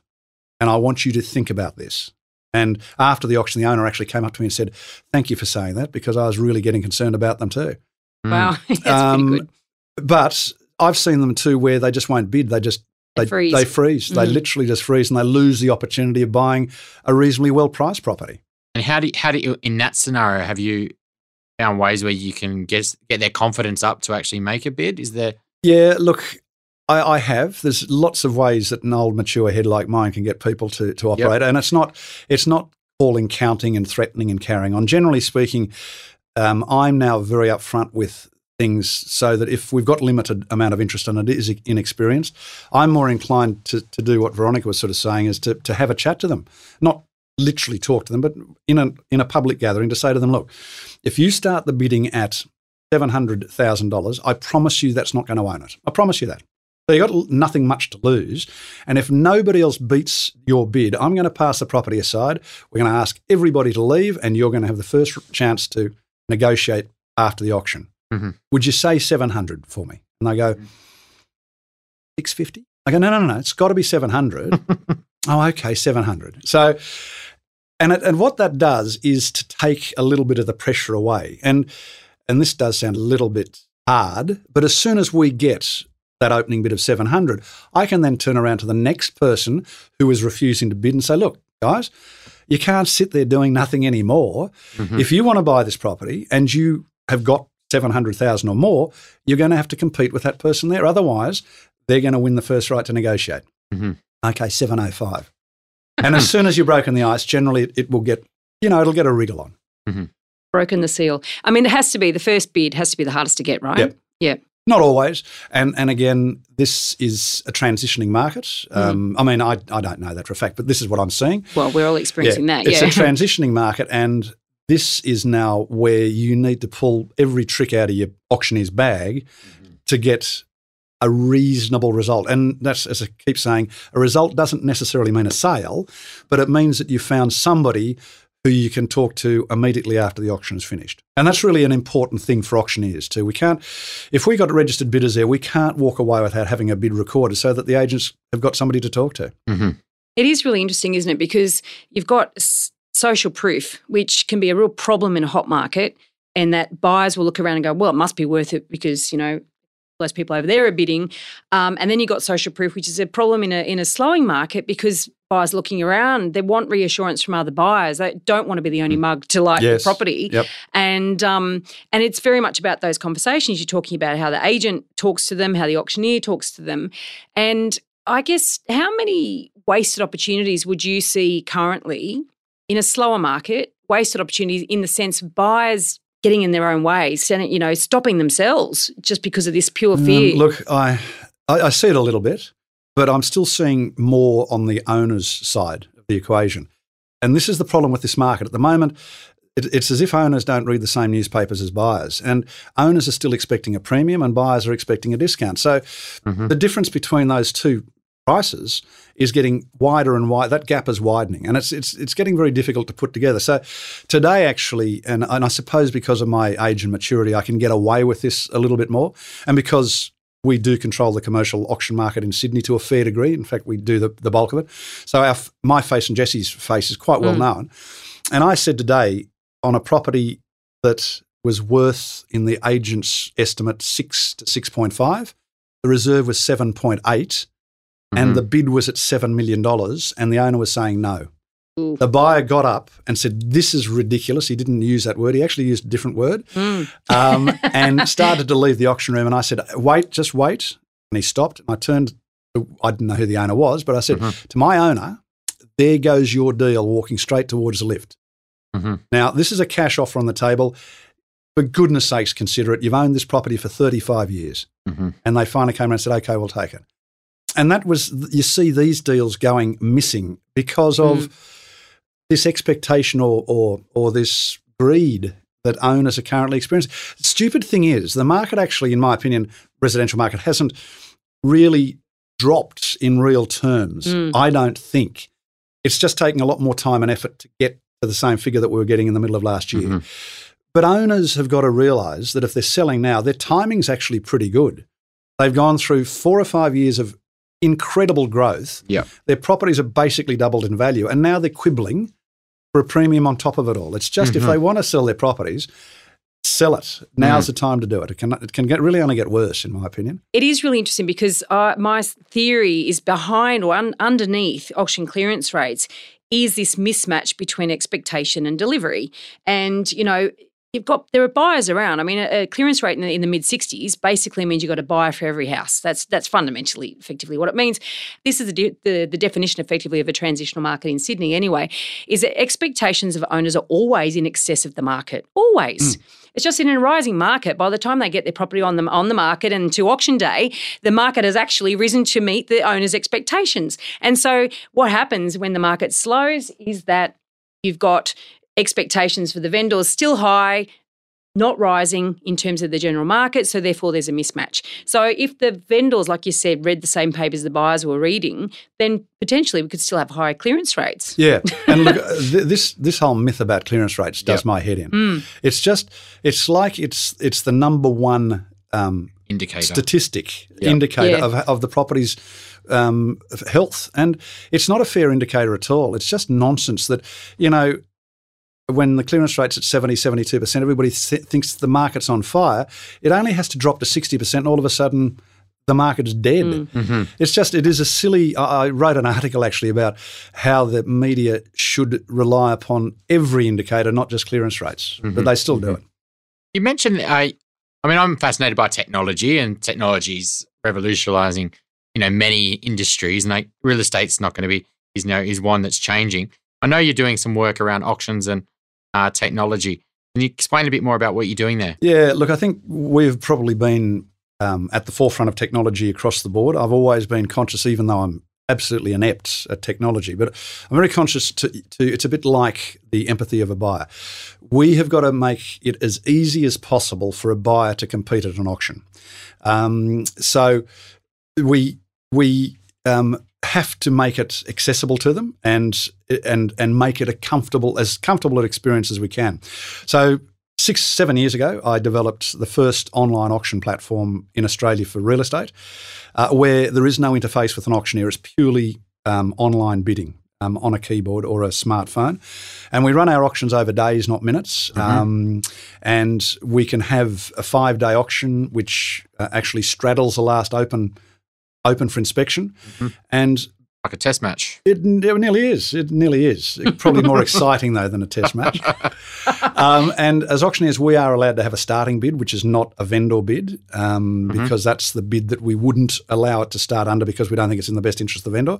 and I want you to think about this." And after the auction, the owner actually came up to me and said, "Thank you for saying that because I was really getting concerned about them too." Mm. Wow, that's Um, pretty good. But I've seen them too where they just won't bid. They just They they freeze. They freeze. They Mm. literally just freeze, and they lose the opportunity of buying a reasonably well priced property. And how do you, how do you in that scenario have you found ways where you can get get their confidence up to actually make a bid? Is there? Yeah, look, I, I have. There's lots of ways that an old mature head like mine can get people to to operate, and it's not it's not calling, counting, and threatening and carrying on. Generally speaking, um, I'm now very upfront with things so that if we've got limited amount of interest and it is inexperienced, I'm more inclined to, to do what Veronica was sort of saying is to, to have a chat to them, not literally talk to them, but in a in a public gathering to say to them, look, if you start the bidding at seven hundred thousand dollars, I promise you that's not going to own it. I promise you that. So you've got nothing much to lose. And if nobody else beats your bid, I'm going to pass the property aside. We're going to ask everybody to leave, and you're going to have the first chance to negotiate after the auction. Mm-hmm. Would you say 700 for me? And they go, 650? I go, no, no, no, no. It's got to be 700. oh, okay, 700. So, and, it, and what that does is to take a little bit of the pressure away. And, and this does sound a little bit hard, but as soon as we get that opening bid of 700, I can then turn around to the next person who is refusing to bid and say, look, guys, you can't sit there doing nothing anymore. Mm-hmm. If you want to buy this property and you have got 700,000 or more, you're going to have to compete with that person there. Otherwise, they're going to win the first right to negotiate. Mm-hmm. Okay, 705. And as soon as you've broken the ice, generally it, it will get, you know, it'll get a wriggle on. Mm-hmm. Broken the seal. I mean, it has to be the first bid has to be the hardest to get, right? Yep. Yeah. Not always, and and again, this is a transitioning market. Mm. Um, I mean, I, I don't know that for a fact, but this is what I'm seeing. Well, we're all experiencing yeah, that. Yeah. It's a transitioning market, and this is now where you need to pull every trick out of your auctioneer's bag mm-hmm. to get a reasonable result. And that's, as I keep saying, a result doesn't necessarily mean a sale, but it means that you found somebody who you can talk to immediately after the auction is finished. And that's really an important thing for auctioneers too. We can't, if we got registered bidders there, we can't walk away without having a bid recorded so that the agents have got somebody to talk to. Mm-hmm. It is really interesting, isn't it? Because you've got social proof, which can be a real problem in a hot market, and that buyers will look around and go, well, it must be worth it because, you know, those people over there are bidding. Um, and then you've got social proof, which is a problem in a in a slowing market because buyers looking around, they want reassurance from other buyers. They don't want to be the only mm. mug to like yes. the property. Yep. And um, and it's very much about those conversations. You're talking about how the agent talks to them, how the auctioneer talks to them. And I guess how many wasted opportunities would you see currently in a slower market, wasted opportunities in the sense buyers getting in their own way, you know, stopping themselves just because of this pure fear. Um, look, I, I, I see it a little bit, but I'm still seeing more on the owner's side of the equation. And this is the problem with this market. At the moment, it's as if owners don't read the same newspapers as buyers. And owners are still expecting a premium and buyers are expecting a discount. So mm-hmm. the difference between those two prices is getting wider and wider. That gap is widening, and it's it's it's getting very difficult to put together. So today, actually, and and I suppose because of my age and maturity, I can get away with this a little bit more, and because we do control the commercial auction market in Sydney to a fair degree. In fact, we do the, the bulk of it. So our, my face and Jesse's face is quite well mm. known. And I said today on a property that was worth in the agent's estimate six to six point five, the reserve was seven point eight mm-hmm. and the bid was at $7 million, and the owner was saying no. The buyer got up and said, This is ridiculous. He didn't use that word. He actually used a different word mm. um, and started to leave the auction room. And I said, Wait, just wait. And he stopped. I turned, I didn't know who the owner was, but I said, mm-hmm. To my owner, there goes your deal walking straight towards the lift. Mm-hmm. Now, this is a cash offer on the table. For goodness sakes, consider it. You've owned this property for 35 years. Mm-hmm. And they finally came around and said, Okay, we'll take it and that was you see these deals going missing because of mm. this expectation or, or or this greed that owners are currently experiencing. The stupid thing is the market actually, in my opinion, residential market hasn't really dropped in real terms. Mm. I don't think it's just taking a lot more time and effort to get to the same figure that we were getting in the middle of last year. Mm-hmm. But owners have got to realise that if they're selling now, their timing's actually pretty good. They've gone through four or five years of incredible growth. Yeah. Their properties have basically doubled in value, and now they're quibbling for a premium on top of it all. It's just mm-hmm. if they want to sell their properties, sell it. Now's mm. the time to do it. It can it can get really only get worse, in my opinion. It is really interesting because uh, my theory is behind or un- underneath auction clearance rates is this mismatch between expectation and delivery. And you know, you've got there are buyers around. I mean, a, a clearance rate in the, in the mid 60s basically means you've got a buyer for every house. That's that's fundamentally, effectively, what it means. This is the, de- the the definition, effectively, of a transitional market in Sydney. Anyway, is that expectations of owners are always in excess of the market. Always. Mm. It's just in a rising market. By the time they get their property on the on the market and to auction day, the market has actually risen to meet the owner's expectations. And so, what happens when the market slows is that you've got expectations for the vendors still high, not rising in terms of the general market. So therefore, there's a mismatch. So if the vendors, like you said, read the same papers the buyers were reading, then potentially we could still have higher clearance rates. Yeah, and look, this this whole myth about clearance rates does yep. my head in. Mm. It's just it's like it's it's the number one um, indicator statistic yep. indicator yeah. of of the property's um, health, and it's not a fair indicator at all. It's just nonsense that you know when the clearance rate's at 70, 72%, everybody th- thinks the market's on fire. It only has to drop to 60%, and all of a sudden, the market is dead. Mm. Mm-hmm. It's just, it is a silly. I wrote an article actually about how the media should rely upon every indicator, not just clearance rates, mm-hmm. but they still do mm-hmm. it. You mentioned, uh, I mean, I'm fascinated by technology, and technology's revolutionizing, you know, many industries, and like real estate's not going to be, is, you know, is one that's changing. I know you're doing some work around auctions and uh, technology. Can you explain a bit more about what you're doing there? Yeah, look, I think we've probably been um, at the forefront of technology across the board. I've always been conscious, even though I'm absolutely inept at technology, but I'm very conscious to, to it's a bit like the empathy of a buyer. We have got to make it as easy as possible for a buyer to compete at an auction. Um, so we we um, have to make it accessible to them and and and make it a comfortable as comfortable an experience as we can. So six seven years ago, I developed the first online auction platform in Australia for real estate, uh, where there is no interface with an auctioneer. It's purely um, online bidding. Um, on a keyboard or a smartphone. And we run our auctions over days, not minutes. Mm-hmm. Um, and we can have a five day auction, which uh, actually straddles the last open open for inspection. Mm-hmm. And like a test match. It, it, nearly is. It nearly is. Probably more exciting though than a test match. Um, and as auctioneers, we are allowed to have a starting bid, which is not a vendor bid, um, mm-hmm. because that's the bid that we wouldn't allow it to start under because we don't think it's in the best interest of the vendor.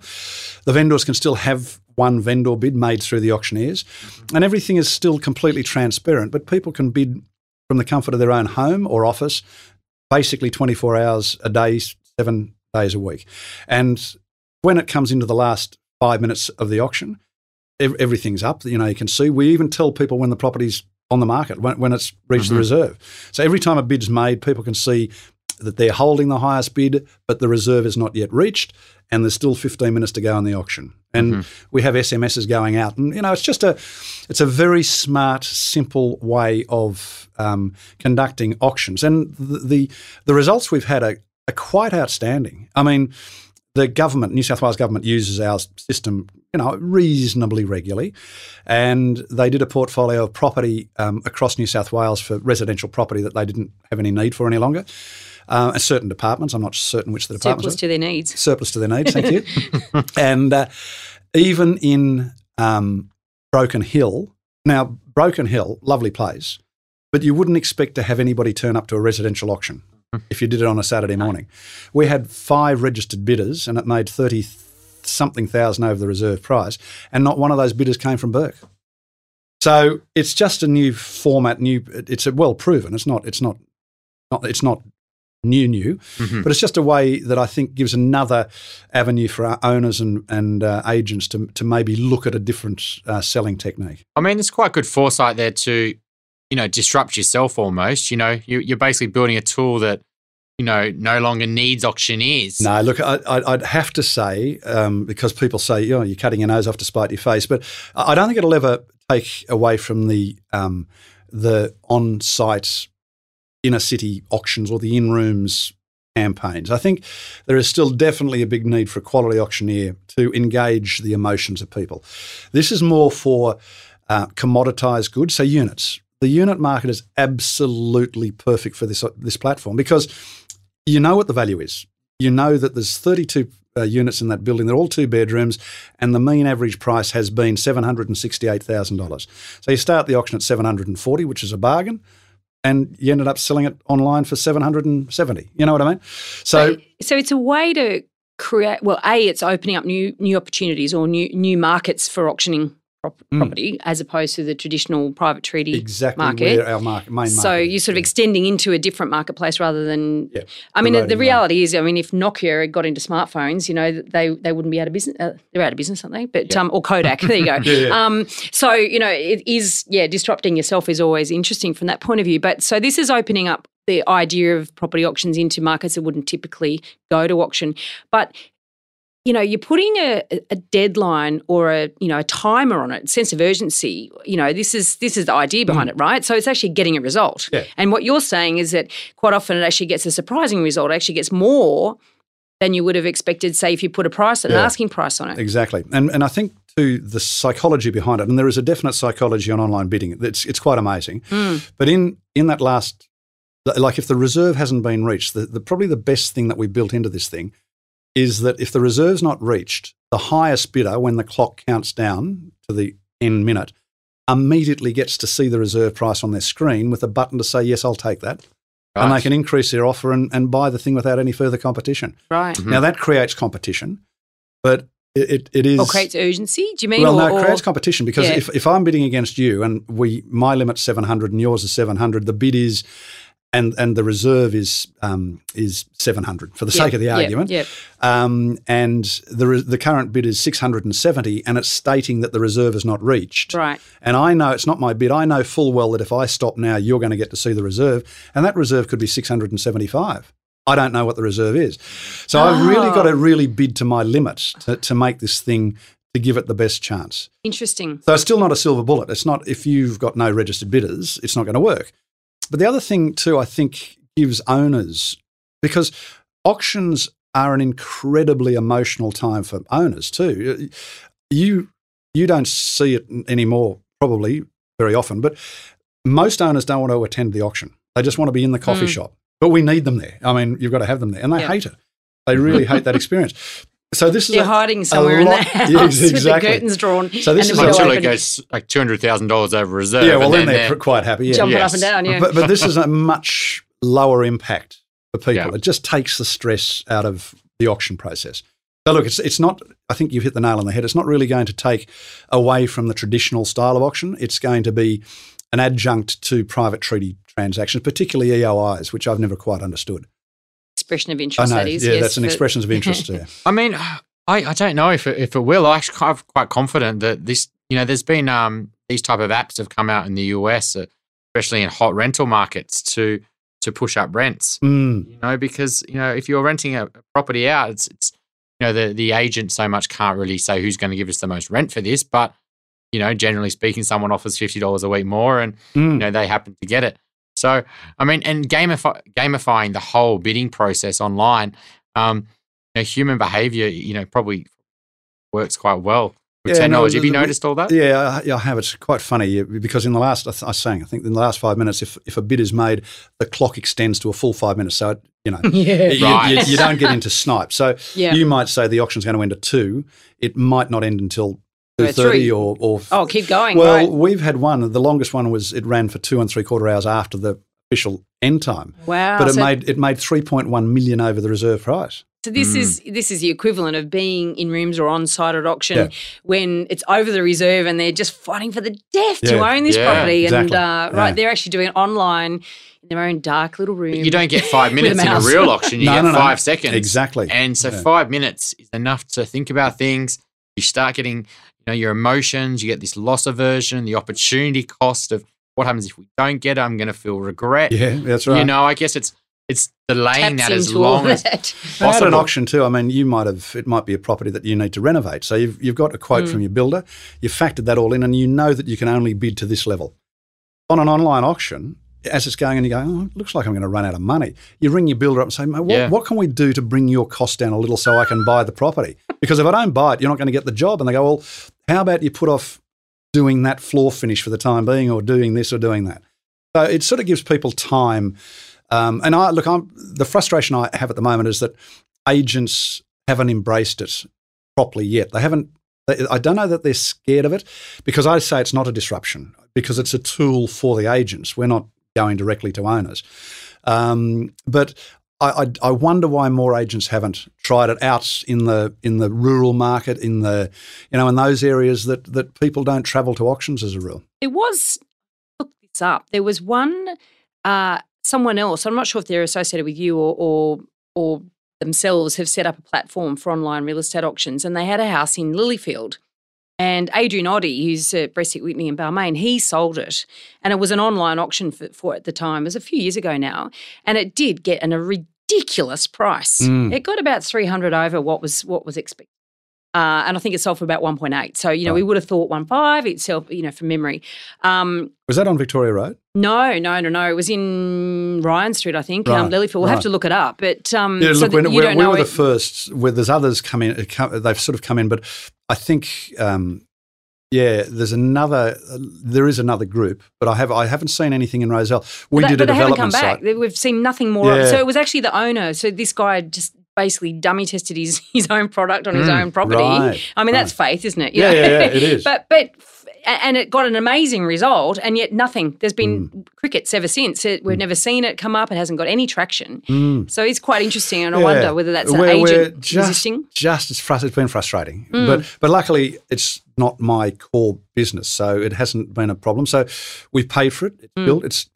The vendors can still have one vendor bid made through the auctioneers, mm-hmm. and everything is still completely transparent. But people can bid from the comfort of their own home or office, basically 24 hours a day, seven days a week. And when it comes into the last five minutes of the auction, everything's up. You know, you can see. We even tell people when the property's on the market, when, when it's reached mm-hmm. the reserve. So every time a bid's made, people can see that they're holding the highest bid, but the reserve is not yet reached, and there's still 15 minutes to go in the auction. And mm-hmm. we have SMSs going out, and you know, it's just a, it's a very smart, simple way of um, conducting auctions, and the, the, the results we've had are, are quite outstanding. I mean, the government, New South Wales government, uses our system, you know, reasonably regularly, and they did a portfolio of property um, across New South Wales for residential property that they didn't have any need for any longer. Uh, certain departments, I'm not certain which the departments. Surplus to their needs. Surplus to their needs. Thank you. and uh, even in um, Broken Hill, now Broken Hill, lovely place, but you wouldn't expect to have anybody turn up to a residential auction if you did it on a Saturday morning. We had five registered bidders and it made 30 something thousand over the reserve price, and not one of those bidders came from Bourke. So it's just a new format, new. It's a well proven. It's not. It's not. not it's not new, new, mm-hmm. but it's just a way that I think gives another avenue for our owners and and uh, agents to to maybe look at a different uh, selling technique. I mean, there's quite good foresight there to you know, disrupt yourself almost. You know, you, you're basically building a tool that, you know, no longer needs auctioneers. No, look, I, would have to say, um, because people say, you know, you're cutting your nose off to spite your face, but I don't think it'll ever take away from the um, the on-site inner city auctions or the in-rooms campaigns. I think there is still definitely a big need for a quality auctioneer to engage the emotions of people. This is more for uh, commoditized goods, so units the unit market is absolutely perfect for this this platform because you know what the value is. You know that there's 32 uh, units in that building. They're all two bedrooms, and the mean average price has been seven hundred and sixty-eight thousand dollars. So you start the auction at seven hundred and forty, which is a bargain, and you ended up selling it online for seven hundred and seventy. You know what I mean? So, so, so it's a way to create. Well, a it's opening up new new opportunities or new new markets for auctioning prop- Mm. property as opposed to the traditional private treaty exactly market. our market, main So market you're sort of extending into a different marketplace rather than. Yeah, I mean, the, reality is, I mean, if Nokia had got into smartphones, you know, they they wouldn't be out of business. Uh, they're out of business, aren't they? But um, or Kodak. there you go. Yeah, yeah. Um, so you know, it is yeah, disrupting yourself is always interesting from that point of view. But so this is opening up the idea of property auctions into markets that wouldn't typically go to auction, but you know you're putting a, a deadline or a you know a timer on it sense of urgency you know this is this is the idea behind it right so it's actually getting a result Mm. Yeah. and what you're saying is that quite often it actually gets a surprising result it actually gets more than you would have expected say if you put a price an Yeah. asking price on it Exactly. And and I think too the psychology behind it, and there is a definite psychology on online bidding. It's it's quite amazing. Mm. But in in that last like if the reserve hasn't been reached, the, the probably the best thing that we built into this thing is that if the reserve's not reached, the highest bidder, when the clock counts down to the end minute, immediately gets to see the reserve price on their screen with a button to say, Yes, I'll take that. And they can increase their offer and, and buy the thing without any further competition. right Mhm. Now that creates competition, but it, it, it is or creates urgency do you mean well, or, no, it or- creates competition because Yeah. if, if I'm bidding against you and we my limit's seven hundred and yours is seven hundred, the bid is and and the reserve is um, is seven hundred for the Yep, sake of the yep, argument. yep. Um, and the re- the current bid is six hundred and seventy, and it's stating that the reserve is not reached. right And I know it's not my bid. I know full well that if I stop now, you're going to get to see the reserve, and that reserve could be six hundred and seventy-five. I don't know what the reserve is, so I've really Oh. got to really bid to my limit to, to make this thing to give it the best chance. interesting So it's still not a silver bullet. It's not if you've got no registered bidders, it's not going to work. But the other thing too, I think, gives owners because auctions are an incredibly emotional time for owners too. You you don't see it anymore, probably very often, but most owners don't want to attend the auction. They just want to be in the coffee Mm. shop. But we need them there. I mean, you've got to have them there, and they Yeah. hate it. They really hate that experience. So this is they're a- hiding somewhere in the house Yeah, with the curtains drawn So this and is the a- window until it goes like two hundred thousand dollars over reserve. yeah. Well, and then they're they're- quite happy. Yeah. jumping Yes. up and down yeah But, but this is a much lower impact for people. Yeah. It just takes the stress out of the auction process. So look, it's it's not. I think you've hit the nail on the head. It's not really going to take away from the traditional style of auction. It's going to be an adjunct to private treaty transactions, particularly EOIs, which I've never quite understood. Expression of I interest know, that is yeah, yes, that's an expression of interest. Yeah. I mean, I, I don't know if it, if it will. I'm quite, quite confident that this, you know, there's been um, these type of apps have come out in the US, uh, especially in hot rental markets, to to push up rents. Mm, You know, because you know if you're renting a, a property out, it's it's you know the the agent so much can't really say who's going to give us the most rent for this, but you know, generally speaking, someone offers fifty dollars a week more, and you mm. know they happen to get it. So I mean, and gamify, gamifying the whole bidding process online, um, you know, human behavior, you know, probably works quite well with Yeah, no, technology. Have you the- the- noticed all that? Yeah, I, yeah, I have. It's quite funny because in the last, I, th- I was saying, I think in the last five minutes, if, if a bid is made, the clock extends to a full five minutes. So, it, you know, yeah you, Right. you, you don't get into snipe. So yeah you might say the auction's going to end at two. It might not end until two thirty three. or, or oh keep going well, right. we've had one. The longest one was it ran for two and three quarter hours after the official end time, wow but it so, made it made three point one million over the reserve price. so this Mm. is this is the equivalent of being in rooms or on site at auction Yeah. when it's over the reserve and they're just fighting for the death to own this Yeah, property and exactly. uh, right they're actually doing it online in their own dark little room But you don't get five With a minutes in a real auction. You No, get no, no. five seconds. Exactly. And so Yeah. five minutes is enough to think about things. You start getting, you know, your emotions. You get this loss aversion, the opportunity cost of what happens if we don't get it. I'm going to feel regret. Yeah, that's right. You know, I guess it's it's delaying taps that as long as that. And at an auction too, I mean, you might have, it might be a property that you need to renovate. So you've, you've got a quote Mm. from your builder, you've factored that all in, and you know that you can only bid to this level. On an online auction, as it's going and you go, oh, it looks like I'm going to run out of money. You ring your builder up and say, mate, what, Yeah. what can we do to bring your cost down a little so I can buy the property? Because if I don't buy it, you're not going to get the job. And they go, well, how about you put off doing that floor finish for the time being or doing this or doing that? So it sort of gives people time. Um, and I look, I'm, the frustration I have at the moment is that agents haven't embraced it properly yet. They haven't. I don't know that they're scared of it because I say it's not a disruption because it's a tool for the agents. We're not going directly to owners. Um, but I, I, I, wonder why more agents haven't tried it out in the in the rural market, in the you know in those areas that that people don't travel to auctions as a rule. It was look this up. There was one uh, someone else. I'm not sure if they're associated with you or or, or themselves have set up a platform for online real estate auctions, and they had a house in Lilyfield. And Adrian Oddie, who's at Bresic Whitney in Balmain, he sold it. And it was an online auction for, for at the time. It was a few years ago now. And it did get an, a ridiculous price. Mm. It got about 300 over what was what was expected. Uh, and I think it sold for about 1.8. So, you know, we would have thought 1.5 itself, you know, from memory. Um, was that on Victoria Road? No, no, no, no. It was in Ryan Street, I think, um, right, um, Lilyfield. We'll right. have to look it up. But um, yeah, look, so when, we, we were the first, where there's others come in, they've sort of come in, but I think um, yeah, there's another. Uh, there is another group, but I have I haven't seen anything in Rozelle. We but, did but a development haven't come site. back. We've seen nothing more. Yeah. Of it. So it was actually the owner. So this guy just basically dummy tested his his own product on mm, his own property. Right, I mean, right. that's faith, isn't it? You yeah, yeah, yeah, it is. but but and it got an amazing result, and yet nothing. There's been mm. crickets ever since. It, we've mm. never seen it come up. It hasn't got any traction. Mm. So it's quite interesting, and I wonder whether that's an we're, agent we're just, resisting. Just it's, frust- it's been frustrating, mm. but but luckily it's not my core business, so it hasn't been a problem. So we've paid for it. It's mm. built. It's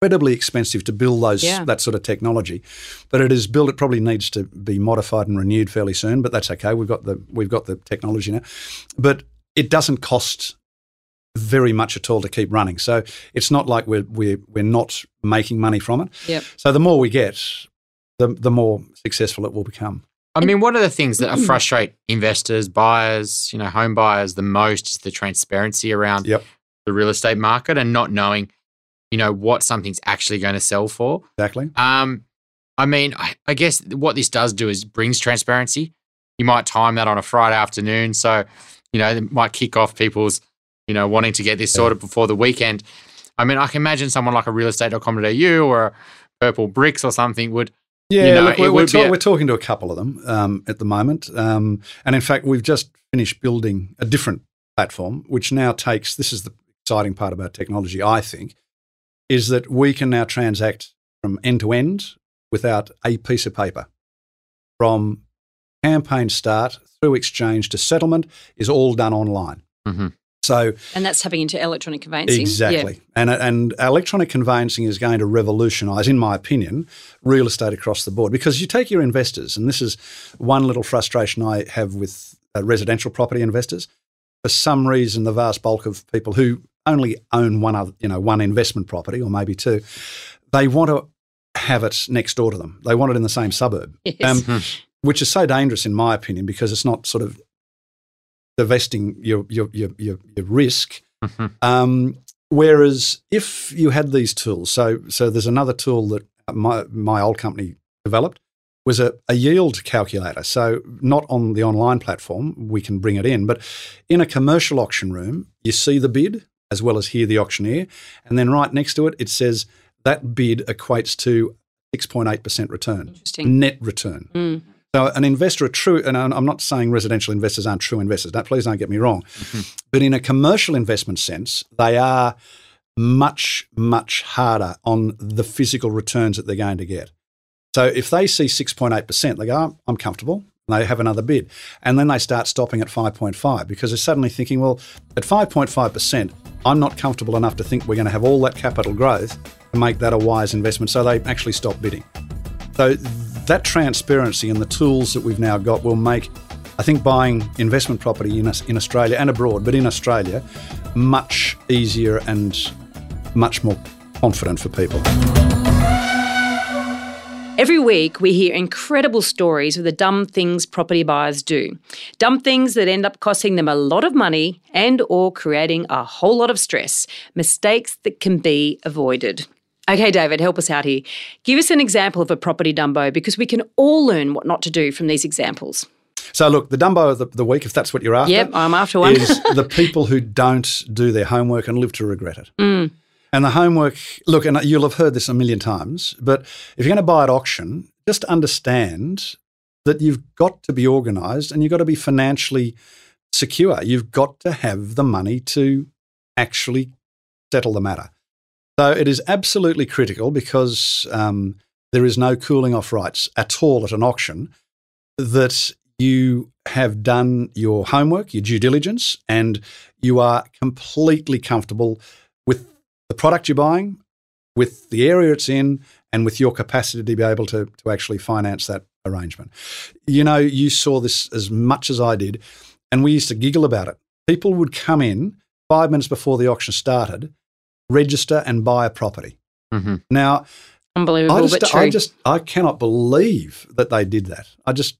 incredibly expensive to build those yeah. that sort of technology, but it is built. It probably needs to be modified and renewed fairly soon, but that's okay. We've got the we've got the technology now, but it doesn't cost very much at all to keep running. So it's not like we're we're we're not making money from it. Yep. So the more we get, the the more successful it will become. I mean, one of the things that frustrate investors, buyers, you know, home buyers the most is the transparency around yep. the real estate market and not knowing, you know, what something's actually going to sell for. Exactly. Um, I mean, I, I guess what this does do is brings transparency. You might time that on a Friday afternoon, so you know, it might kick off people's you know, wanting to get this sorted before the weekend. I mean, I can imagine someone like a realestate.com.au or a Purplebricks or something would. Yeah, you know, look, we're, we're, ta- a- we're, talking to a couple of them um, at the moment. Um, and in fact, we've just finished building a different platform, which now takes this is the exciting part about technology, I think, is that we can now transact from end to end without a piece of paper. From campaign start through exchange to settlement is all done online. Mm-hmm. So, and that's tapping into electronic conveyancing. Exactly. Yeah. And, and electronic conveyancing is going to revolutionise, in my opinion, real estate across the board. Because you take your investors, and this is one little frustration I have with uh, residential property investors. For some reason, the vast bulk of people who only own one other, you know, one investment property or maybe two, they want to have it next door to them. They want it in the same suburb. Yes. Um, hmm. which is so dangerous in my opinion because it's not sort of divesting your your your your, your risk. Mm-hmm. Um, whereas if you had these tools, so so there's another tool that my my old company developed was a, a yield calculator. So not on the online platform, we can bring it in, but in a commercial auction room, you see the bid as well as hear the auctioneer, and then right next to it, it says that bid equates to 6.8% return, net return. Mm. So an investor, a true, and I'm not saying residential investors aren't true investors. Don't, please don't get me wrong. Mm-hmm. But in a commercial investment sense, they are much, much harder on the physical returns that they're going to get. So if they see 6.8%, they go, oh, I'm comfortable. And they have another bid. And then they start stopping at 5.5 because they're suddenly thinking, well, at 5.5%, I'm not comfortable enough to think we're going to have all that capital growth to make that a wise investment. So they actually stop bidding. So that transparency and the tools that we've now got will make, I think, buying investment property in, in Australia and abroad, but in Australia, much easier and much more confident for people. Every week, we hear incredible stories of the dumb things property buyers do. Dumb things that end up costing them a lot of money and or creating a whole lot of stress. Mistakes that can be avoided. Okay, David, help us out here. Give us an example of a property dumbo because we can all learn what not to do from these examples. So, look, the Dumbo of the, the week, if that's what you're after, yep, I'm after one. is the people who don't do their homework and live to regret it. Mm. And the homework, look, and you'll have heard this a million times, but if you're going to buy at auction, just understand that you've got to be organised and you've got to be financially secure. You've got to have the money to actually settle the matter. So it is absolutely critical because um, there is no cooling off rights at all at an auction that you have done your homework, your due diligence, and you are completely comfortable with the product you're buying, with the area it's in, and with your capacity to be able to, to actually finance that arrangement. You know, you saw this as much as I did, and we used to giggle about it. People would come in five minutes before the auction started, register and buy a property. Mm-hmm. Now, Unbelievable, I just, but true. I just, I cannot believe that they did that. I just,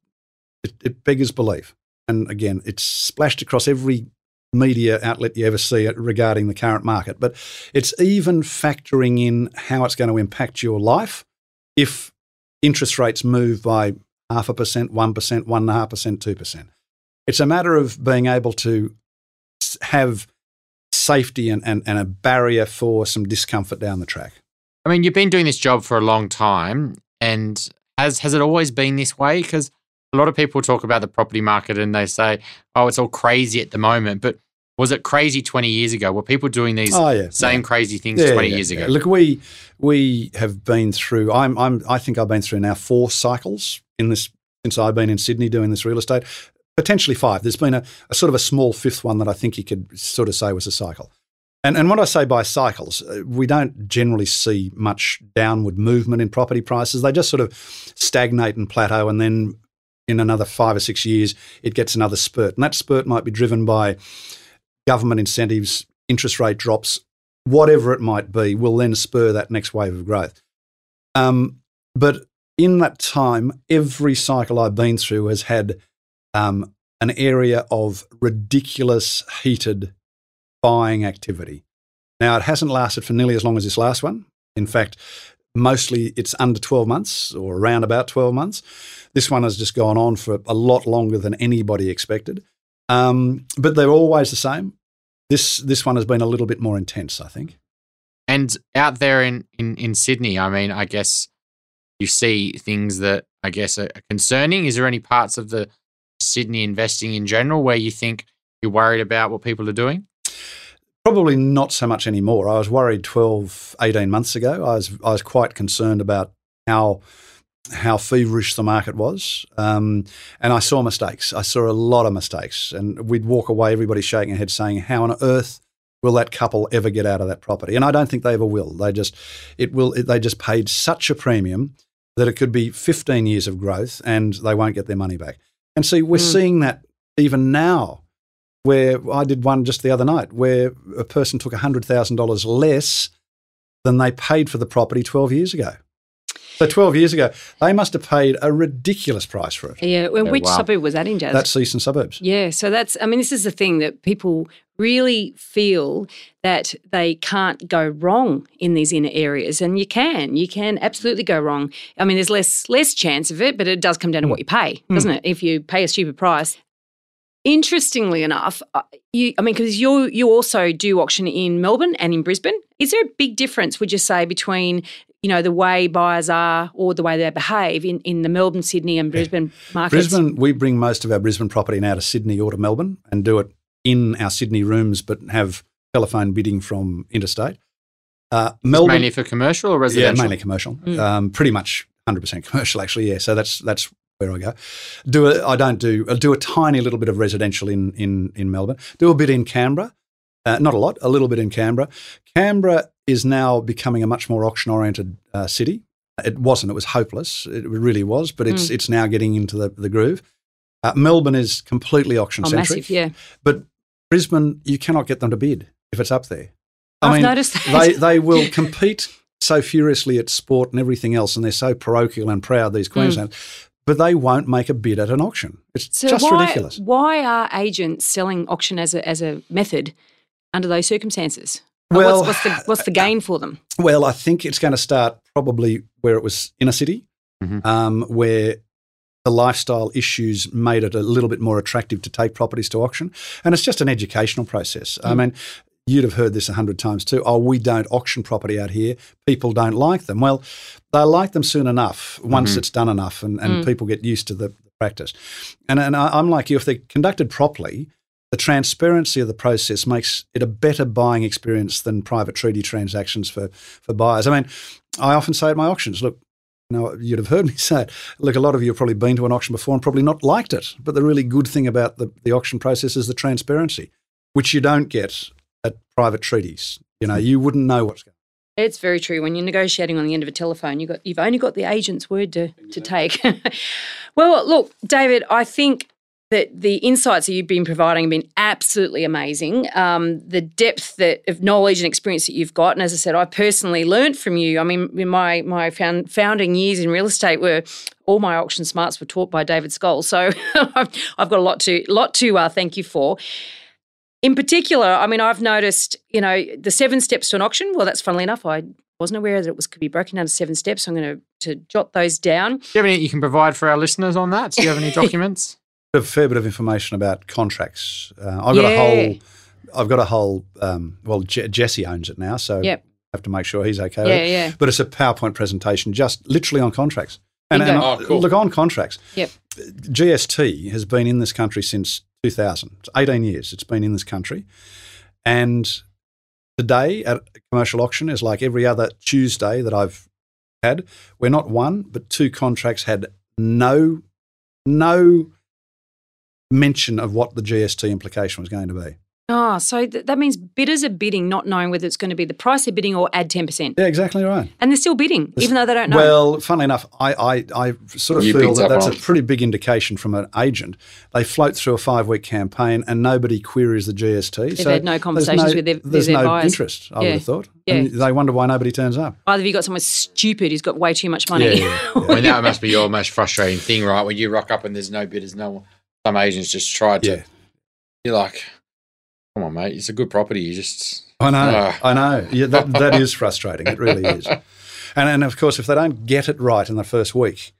it, it beggars belief. And again, it's splashed across every media outlet you ever see regarding the current market. But it's even factoring in how it's going to impact your life if interest rates move by half a percent, one percent, one and a half percent, two percent. It's a matter of being able to have safety and, and, and a barrier for some discomfort down the track. I mean, you've been doing this job for a long time, and has has it always been this way? Because a lot of people talk about the property market and they say, "Oh, it's all crazy at the moment," but was it crazy 20 years ago? Were people doing these Oh, yeah, same yeah. crazy things Yeah, 20 yeah, years ago? Look, we we have been through. I'm I'm I think I've been through now four cycles in this since I've been in Sydney doing this real estate. Potentially five. There's been a, a sort of a small fifth one that I think you could sort of say was a cycle. And and what I say by cycles, uh, we don't generally see much downward movement in property prices. They just sort of stagnate and plateau, and then in another five or six years, it gets another spurt. And that spurt might be driven by government incentives, interest rate drops, whatever it might be, will then spur that next wave of growth. Um, but in that time, every cycle I've been through has had um, an area of ridiculous heated buying activity. Now, it hasn't lasted for nearly as long as this last one. In fact, mostly it's under 12 months or around about 12 months. This one has just gone on for a lot longer than anybody expected. Um, but they're always the same. This this one has been a little bit more intense, I think. And out there in, in, in Sydney, I mean, I guess you see things that I guess are concerning. Is there any parts of the Sydney investing in general where you think you're worried about what people are doing? Probably not so much anymore. I was worried 12, 18 months ago. I was I was quite concerned about how how feverish the market was, um, and I saw mistakes. I saw a lot of mistakes, and we'd walk away, everybody shaking their head, saying, "How on earth will that couple ever get out of that property?" And I don't think they ever will. They just it will. It, they just paid such a premium that it could be 15 years of growth, and they won't get their money back. And see, we're Mm. seeing that even now where I did one just the other night where a person took $100,000 less than they paid for the property 12 years ago. So 12 years ago, they must have paid a ridiculous price for it. yeah, well, Oh, which wow. suburb was that in, Jazz? That's eastern suburbs. Yeah, so that's, I mean, this is the thing that people really feel that they can't go wrong in these inner areas. And you can, you can absolutely go wrong. I mean, there's less less chance of it, but it does come down to what you pay, doesn't it? If you pay a stupid price. Interestingly enough, uh, you, I mean, because you you also do auction in Melbourne and in Brisbane. Is there a big difference, would you say, between you know the way buyers are or the way they behave in, in the Melbourne, Sydney, and Brisbane markets? Brisbane, we bring most of our Brisbane property now to Sydney or to Melbourne and do it in our Sydney rooms, but have telephone bidding from interstate. Uh, Melbourne, Mainly for commercial or residential? yeah, residential? mainly commercial. Mm. Um, pretty much 100% commercial, actually. Yeah, so that's that's where I go. Do a, I don't do I do a tiny little bit of residential in in in Melbourne. Do a bit in Canberra, uh, not a lot, a little bit in Canberra. Canberra is now becoming a much more auction oriented uh, city. It wasn't; it was hopeless. It really was, but it's it's now getting into the the groove. Uh, Melbourne is completely auction oh, centric, massive, yeah. but Brisbane you cannot get them to bid if it's up there. I've noticed that. they they will compete so furiously at sport and everything else, and they're so parochial and proud these Queensland, but they won't make a bid at an auction. It's. So just why, ridiculous. Why are agents selling auction as a as a method under those circumstances? Like, Well, what's, what's the what's the gain for them? Well, I think it's going to start probably where it was inner city, Mhm. um, where the lifestyle issues made it a little bit more attractive to take properties to auction, and it's just an educational process. I Mm. mean. You'd have heard this a hundred times too. Oh, we don't auction property out here. People don't like them. Well, they like them soon enough once Mhm. it's done enough and, and Mm. people get used to the practice. And, and I, I'm like you, if they're conducted properly, the transparency of the process makes it a better buying experience than private treaty transactions for, for buyers. I mean, I often say at my auctions, look, know, you'd have heard me say it. Look, a lot of you have probably been to an auction before and probably not liked it. But the really good thing about the, the auction process is the transparency, which you don't get at private treaties. You know, hmm. you wouldn't know what's going on. It's very true. When you're negotiating on the end of a telephone, you got you've only got the agent's word to, to take. well, look, David, I think that the insights that you've been providing have been absolutely amazing. Um, the depth that, of knowledge and experience that you've got, and as I said, I personally learned from you. I mean, my my found, founding years in real estate were all my auction smarts were taught by David Scholes. So I've got a lot to lot to uh, thank you for. In particular, I mean, I've noticed, you know, the seven steps to an auction. Well, that's funnily enough, I wasn't aware that it was could be broken down to seven steps. So I'm going to, to jot those down. Do you have any you can provide for our listeners on that? Do you have any documents? A fair bit of information about contracts. Uh, I've got a whole. I've got a whole. Um, well, Je- Jesse owns it now, so yep. I have to make sure he's okay. Yeah, with it. yeah. But it's a PowerPoint presentation, just literally on contracts. And, Bingo. and Oh, cool. look on contracts. Yep. GST has been in this country since 2000. It's 18 years. It's been in this country, and today at a commercial auction is like every other Tuesday that I've had. We're not one, but two contracts had no, no mention of what the GST implication was going to be. Oh, so th- that means bidders are bidding, not knowing whether it's going to be the price they're bidding or add 10%. Yeah, exactly right. And they're still bidding, even though they don't know. Well, funnily enough, I, I, I sort of You feel that that's on a pretty big indication from an agent. They float through a five week campaign and nobody queries the GST. They've had no there's conversations with their- with There's their no buyers. interest, I would have thought. Yeah. And they wonder why nobody turns up. Either you've got someone stupid who's got way too much money. Yeah, yeah, I mean, that must be your most frustrating thing, right? When you rock up and there's no bidders, no one. Some agents just tried to. Yeah. You're like, come on, mate. It's a good property. You just. I know, Ah. I know. Yeah, that, that is frustrating. It really is. And, and of course, if they don't get it right in the first week,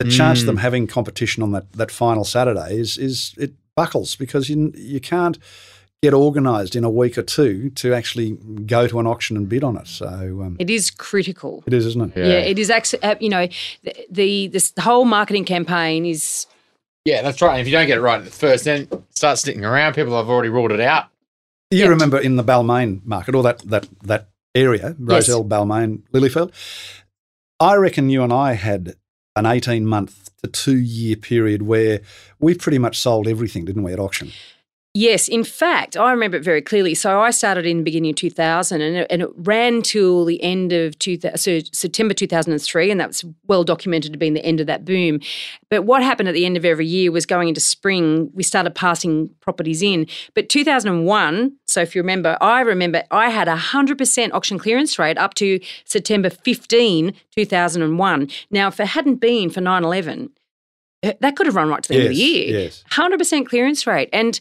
the chance of them Mm. having competition on that, that final Saturday is is it buckles because you you can't get organised in a week or two to actually go to an auction and bid on it. So um, It is critical. it is, isn't it? Yeah, it is. Acc- uh, you know, the, the this the whole marketing campaign is Yeah, that's right. And if you don't get it right at the first, then start sticking around. People have already ruled it out. You remember in the Balmain market or that that that area, Yes. Rozelle, Balmain, Lilyfield. I reckon you and I had an eighteen month to two year period where we pretty much sold everything, didn't we, at auction? Yes, in fact, I remember it very clearly. So I started in the beginning of 2000 and it, and it ran till the end of 2000, so September 2003, and that's well documented to being the end of that boom. But what happened at the end of every year was going into spring, we started passing properties in. But 2001, so if you remember, I remember I had a 100% auction clearance rate up to September 15, 2001. Now, if it hadn't been for 9 11, eh, that could have run right to the end of the year. yes. 100% clearance rate. And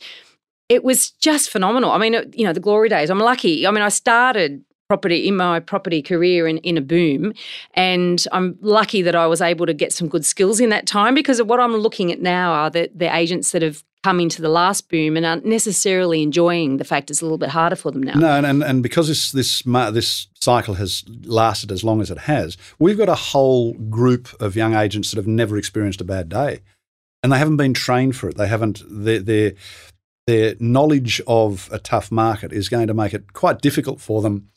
it was just phenomenal. I mean, you know, the glory days. I'm lucky. I mean, I started property in my property career in, in a boom, and I'm lucky that I was able to get some good skills in that time because what I'm looking at now are the, the agents that have come into the last boom and aren't necessarily enjoying the fact it's a little bit harder for them now. No, and, and, and because this this this cycle has lasted as long as it has, we've got a whole group of young agents that have never experienced a bad day, and they haven't been trained for it. They haven't their their their knowledge of a tough market is going to make it quite difficult for them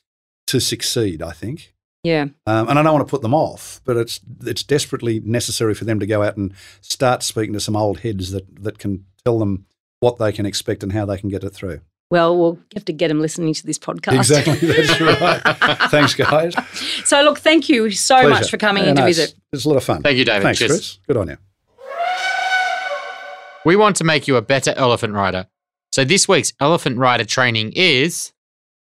to succeed. I think. Yeah. Um, and I don't want to put them off, but it's it's desperately necessary for them to go out and start speaking to some old heads that that can tell them what they can expect and how they can get it through. Well, we'll have to get them listening to this podcast. Exactly, that's right. Thanks, guys. So, look, thank you so much for coming Yeah, in to no, it's- visit. It's a lot of fun. Thank you, David. Thanks, Cheers. Chris. Good on you. We want to make you a better elephant rider. So this week's elephant rider training is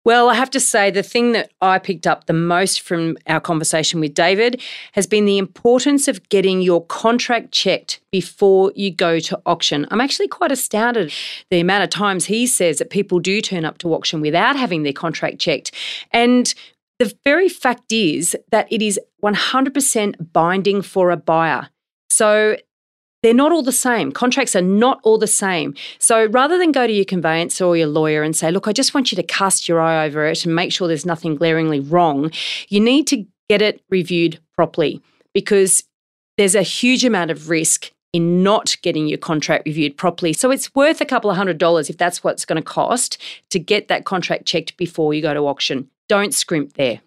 Well, I have to say, the thing that I picked up the most from our conversation with David has been the importance of getting your contract checked before you go to auction. I'm actually quite astounded the amount of times he says that people do turn up to auction without having their contract checked. And the very fact is that it is 100% binding for a buyer. So they're not all the same. Contracts are not all the same. So rather than go to your conveyancer or your lawyer and say, look, I just want you to cast your eye over it and make sure there's nothing glaringly wrong, you need to get it reviewed properly because there's a huge amount of risk in not getting your contract reviewed properly. So it's worth a couple of hundred dollars if that's what's going to cost to get that contract checked before you go to auction. Don't scrimp there.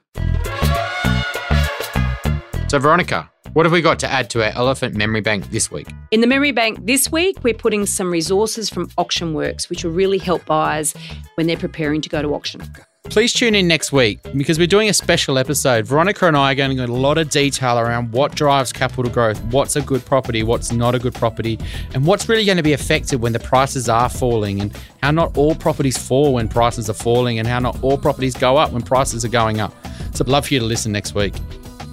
So, Veronica, what have we got to add to our elephant memory bank this week? In the memory bank this week, we're putting some resources from Auctionworks, which will really help buyers when they're preparing to go to auction. Please tune in next week because we're doing a special episode. Veronica and I are going to go into a lot of detail around what drives capital growth, what's a good property, what's not a good property, and what's really going to be affected when the prices are falling, and how not all properties fall when prices are falling, and how not all properties go up when prices are going up. So, I'd love for you to listen next week.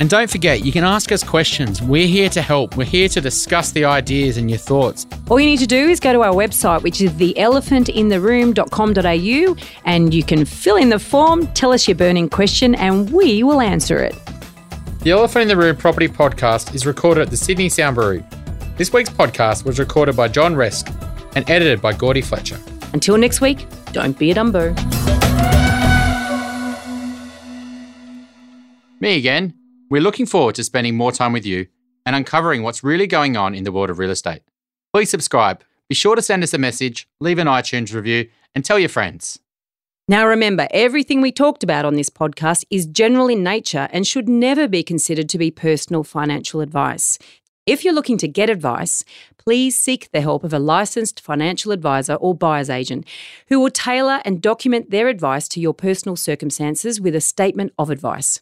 And don't forget, you can ask us questions. We're here to help. We're here to discuss the ideas and your thoughts. All you need to do is go to our website, which is theelephantintheroom.com.au, and you can fill in the form, tell us your burning question, and we will answer it. The Elephant in the Room Property Podcast is recorded at the Sydney Sound Brewery. This week's podcast was recorded by John Resk and edited by Gordy Fletcher. Until next week, don't be a Dumbo. Me again. We're looking forward to spending more time with you and uncovering what's really going on in the world of real estate. Please subscribe. Be sure to send us a message, leave an iTunes review, and tell your friends. Now, remember, everything we talked about on this podcast is general in nature and should never be considered to be personal financial advice. If you're looking to get advice, please seek the help of a licensed financial advisor or buyer's agent who will tailor and document their advice to your personal circumstances with a statement of advice.